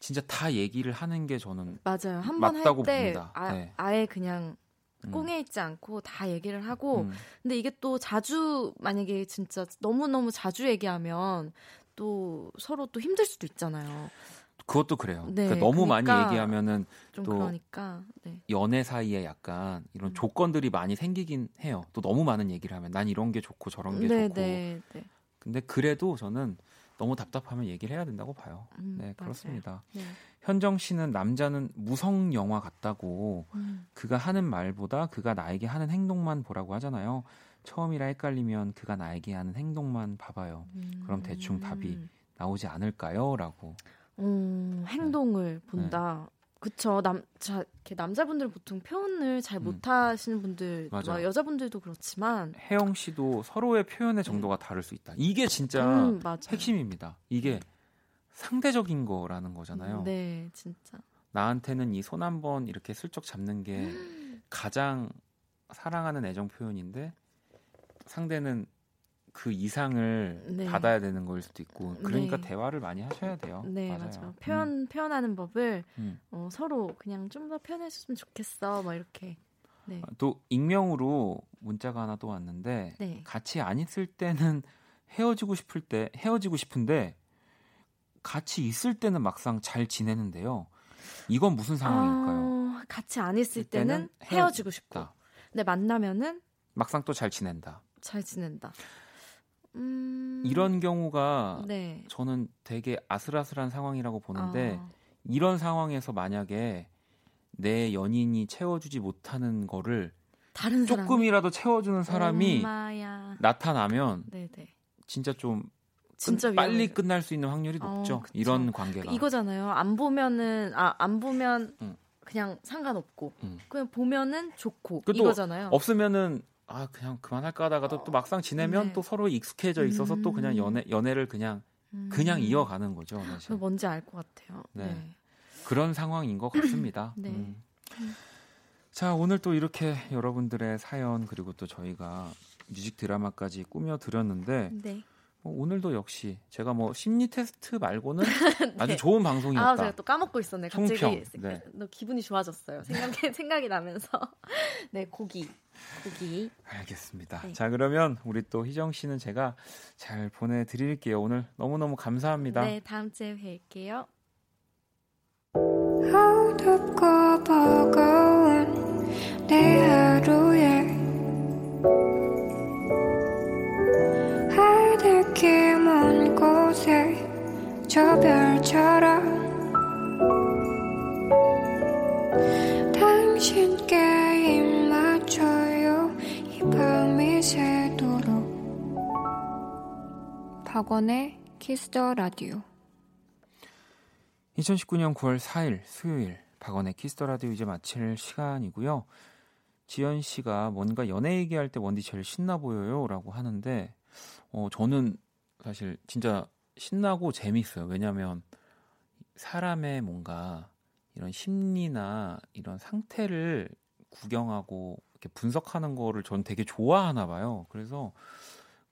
진짜 다 얘기를 하는 게 저는 맞아요. 한 번 할 때 아, 네. 아예 그냥 음. 꽁에 있지 않고 다 얘기를 하고 음. 근데 이게 또 자주 만약에 진짜 너무 너무 자주 얘기하면 또 서로 또 힘들 수도 있잖아요. 그것도 그래요. 네, 그러니까 너무 그러니까 많이 얘기하면은 또 그러니까, 네. 연애 사이에 약간 이런 음. 조건들이 많이 생기긴 해요. 또 너무 많은 얘기를 하면 난 이런 게 좋고 저런 게 네, 좋고. 네, 네. 근데 그래도 저는 너무 답답하면 얘기를 해야 된다고 봐요. 음, 네, 그렇습니다. 네. 현정 씨는 남자는 무성 영화 같다고 음. 그가 하는 말보다 그가 나에게 하는 행동만 보라고 하잖아요. 처음이라 헷갈리면 그가 나에게 하는 행동만 봐봐요. 음. 그럼 대충 답이 나오지 않을까요? 라고. 음, 행동을 네. 본다. 네. 그쵸. 남, 자, 이렇게 남자분들 보통 표현을 잘 음. 못하시는 분들, 뭐 여자분들도 그렇지만. 혜영 씨도 서로의 표현의 정도가 네. 다를 수 있다. 이게 진짜 음, 핵심입니다. 이게 상대적인 거라는 거잖아요. 네, 진짜. 나한테는 이 손 한 번 이렇게 슬쩍 잡는 게 <gasps> 가장 사랑하는 애정 표현인데 상대는 그 이상을 네. 받아야 되는 거일 수도 있고 그러니까 네. 대화를 많이 하셔야 돼요. 네 맞아요. 맞아. 표현 음. 표현하는 법을 음. 어, 서로 그냥 좀 더 표현했으면 좋겠어. 뭐 이렇게. 네. 아, 또 익명으로 문자가 하나 또 왔는데 네. 같이 안 있을 때는 헤어지고 싶을 때 헤어지고 싶은데 같이 있을 때는 막상 잘 지내는데요. 이건 무슨 상황일까요? 어, 같이 안 있을 때는 헤어지고 싶고, 근데 만나면은 막상 또 잘 지낸다. 잘 지낸다. 음... 이런 경우가 네. 저는 되게 아슬아슬한 상황이라고 보는데 아... 이런 상황에서 만약에 내 연인이 채워주지 못하는 거를 다른 조금이라도 채워주는 사람이 엄마야. 나타나면 네네. 진짜 좀 진짜 빨리 끝날 수 있는 확률이 어, 높죠. 어, 이런 관계가 이거잖아요. 안 보면은 아 안 보면 음. 그냥 상관없고 음. 그냥 보면은 좋고 이거잖아요. 없으면은 아 그냥 그만할까 하다가도 또 막상 지내면 네. 또 서로 익숙해져 있어서 음. 또 그냥 음. 연애 연애를 그냥 그냥 음. 이어가는 거죠. 사실. 뭔지 알 것 같아요. 네. 네. 그런 상황인 것 같습니다. <clears throat> 네. 음. 자 오늘 또 이렇게 여러분들의 사연 그리고 또 저희가 뮤직 드라마까지 꾸며 드렸는데 네. 뭐 오늘도 역시 제가 뭐 심리 테스트 말고는 <laughs> 네. 아주 좋은 방송이었다. 아, 제가 또 까먹고 있었네. 갑자기 네. 너 기분이 좋아졌어요. 생각이 생각이 나면서 <laughs> 네 고기 고기. 알겠습니다. 네. 자 그러면 우리 또 희정 씨는 제가 잘 보내드릴게요. 오늘 너무 너무 감사합니다. 네 다음 주에 뵐게요. 어둡고 버거운 내 하루에 하늘길 먼 곳에 저 별처럼 당신 박원의 키스 더 라디오 2019년 9월 4일 수요일 박원의 키스 더 라디오 이제 마칠 시간이고요. 지연 씨가 뭔가 연애 얘기할 때 원디 제일 신나 보여요라고 하는데 어 저는 사실 진짜 신나고 재밌어요. 왜냐면 사람의 뭔가 이런 심리나 이런 상태를 구경하고 이렇게 분석하는 거를 전 되게 좋아하나 봐요. 그래서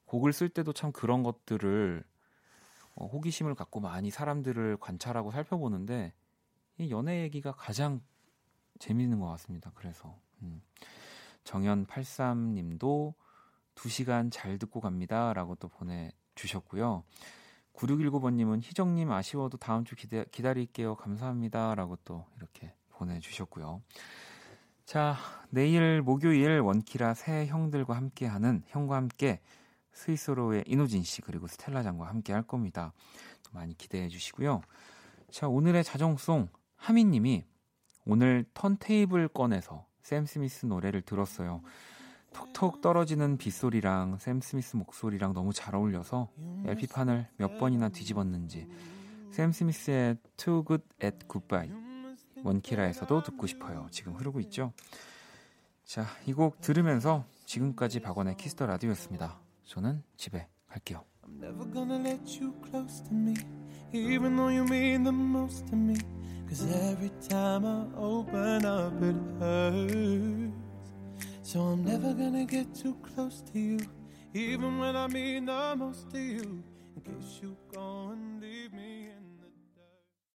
곡을 쓸 때도 참 그런 것들을 어, 호기심을 갖고 많이 사람들을 관찰하고 살펴보는데 이 연애 얘기가 가장 재미있는 것 같습니다. 그래서 음. 정연 83님도 2시간 잘 듣고 갑니다 라고 또 보내주셨고요. 9619번님은 희정님 아쉬워도 다음 주 기다, 기다릴게요. 감사합니다 라고 또 이렇게 보내주셨고요. 자, 내일 목요일 원키라 새 형들과 함께하는 형과 함께 스위스로의 이노진 씨 그리고 스텔라 장과 함께 할 겁니다. 많이 기대해 주시고요. 자, 오늘의 자정송 하민님이 오늘 턴테이블 꺼내서 샘 스미스 노래를 들었어요. 톡톡 떨어지는 빗소리랑 샘 스미스 목소리랑 너무 잘 어울려서 LP판을 몇 번이나 뒤집었는지 샘 스미스의 Too Good at Goodbye 원키라에서도 듣고 싶어요. 지금 흐르고 있죠? 자, 이 곡 들으면서 지금까지 박원의 키스터 라디오였습니다. 저는 집에 갈게요. I'm never gonna let you close to me, even though you mean the most to me. Cause every time I open up, it hurts. So I'm never gonna get too close to you, even when I mean the most to you. In case you go and leave me.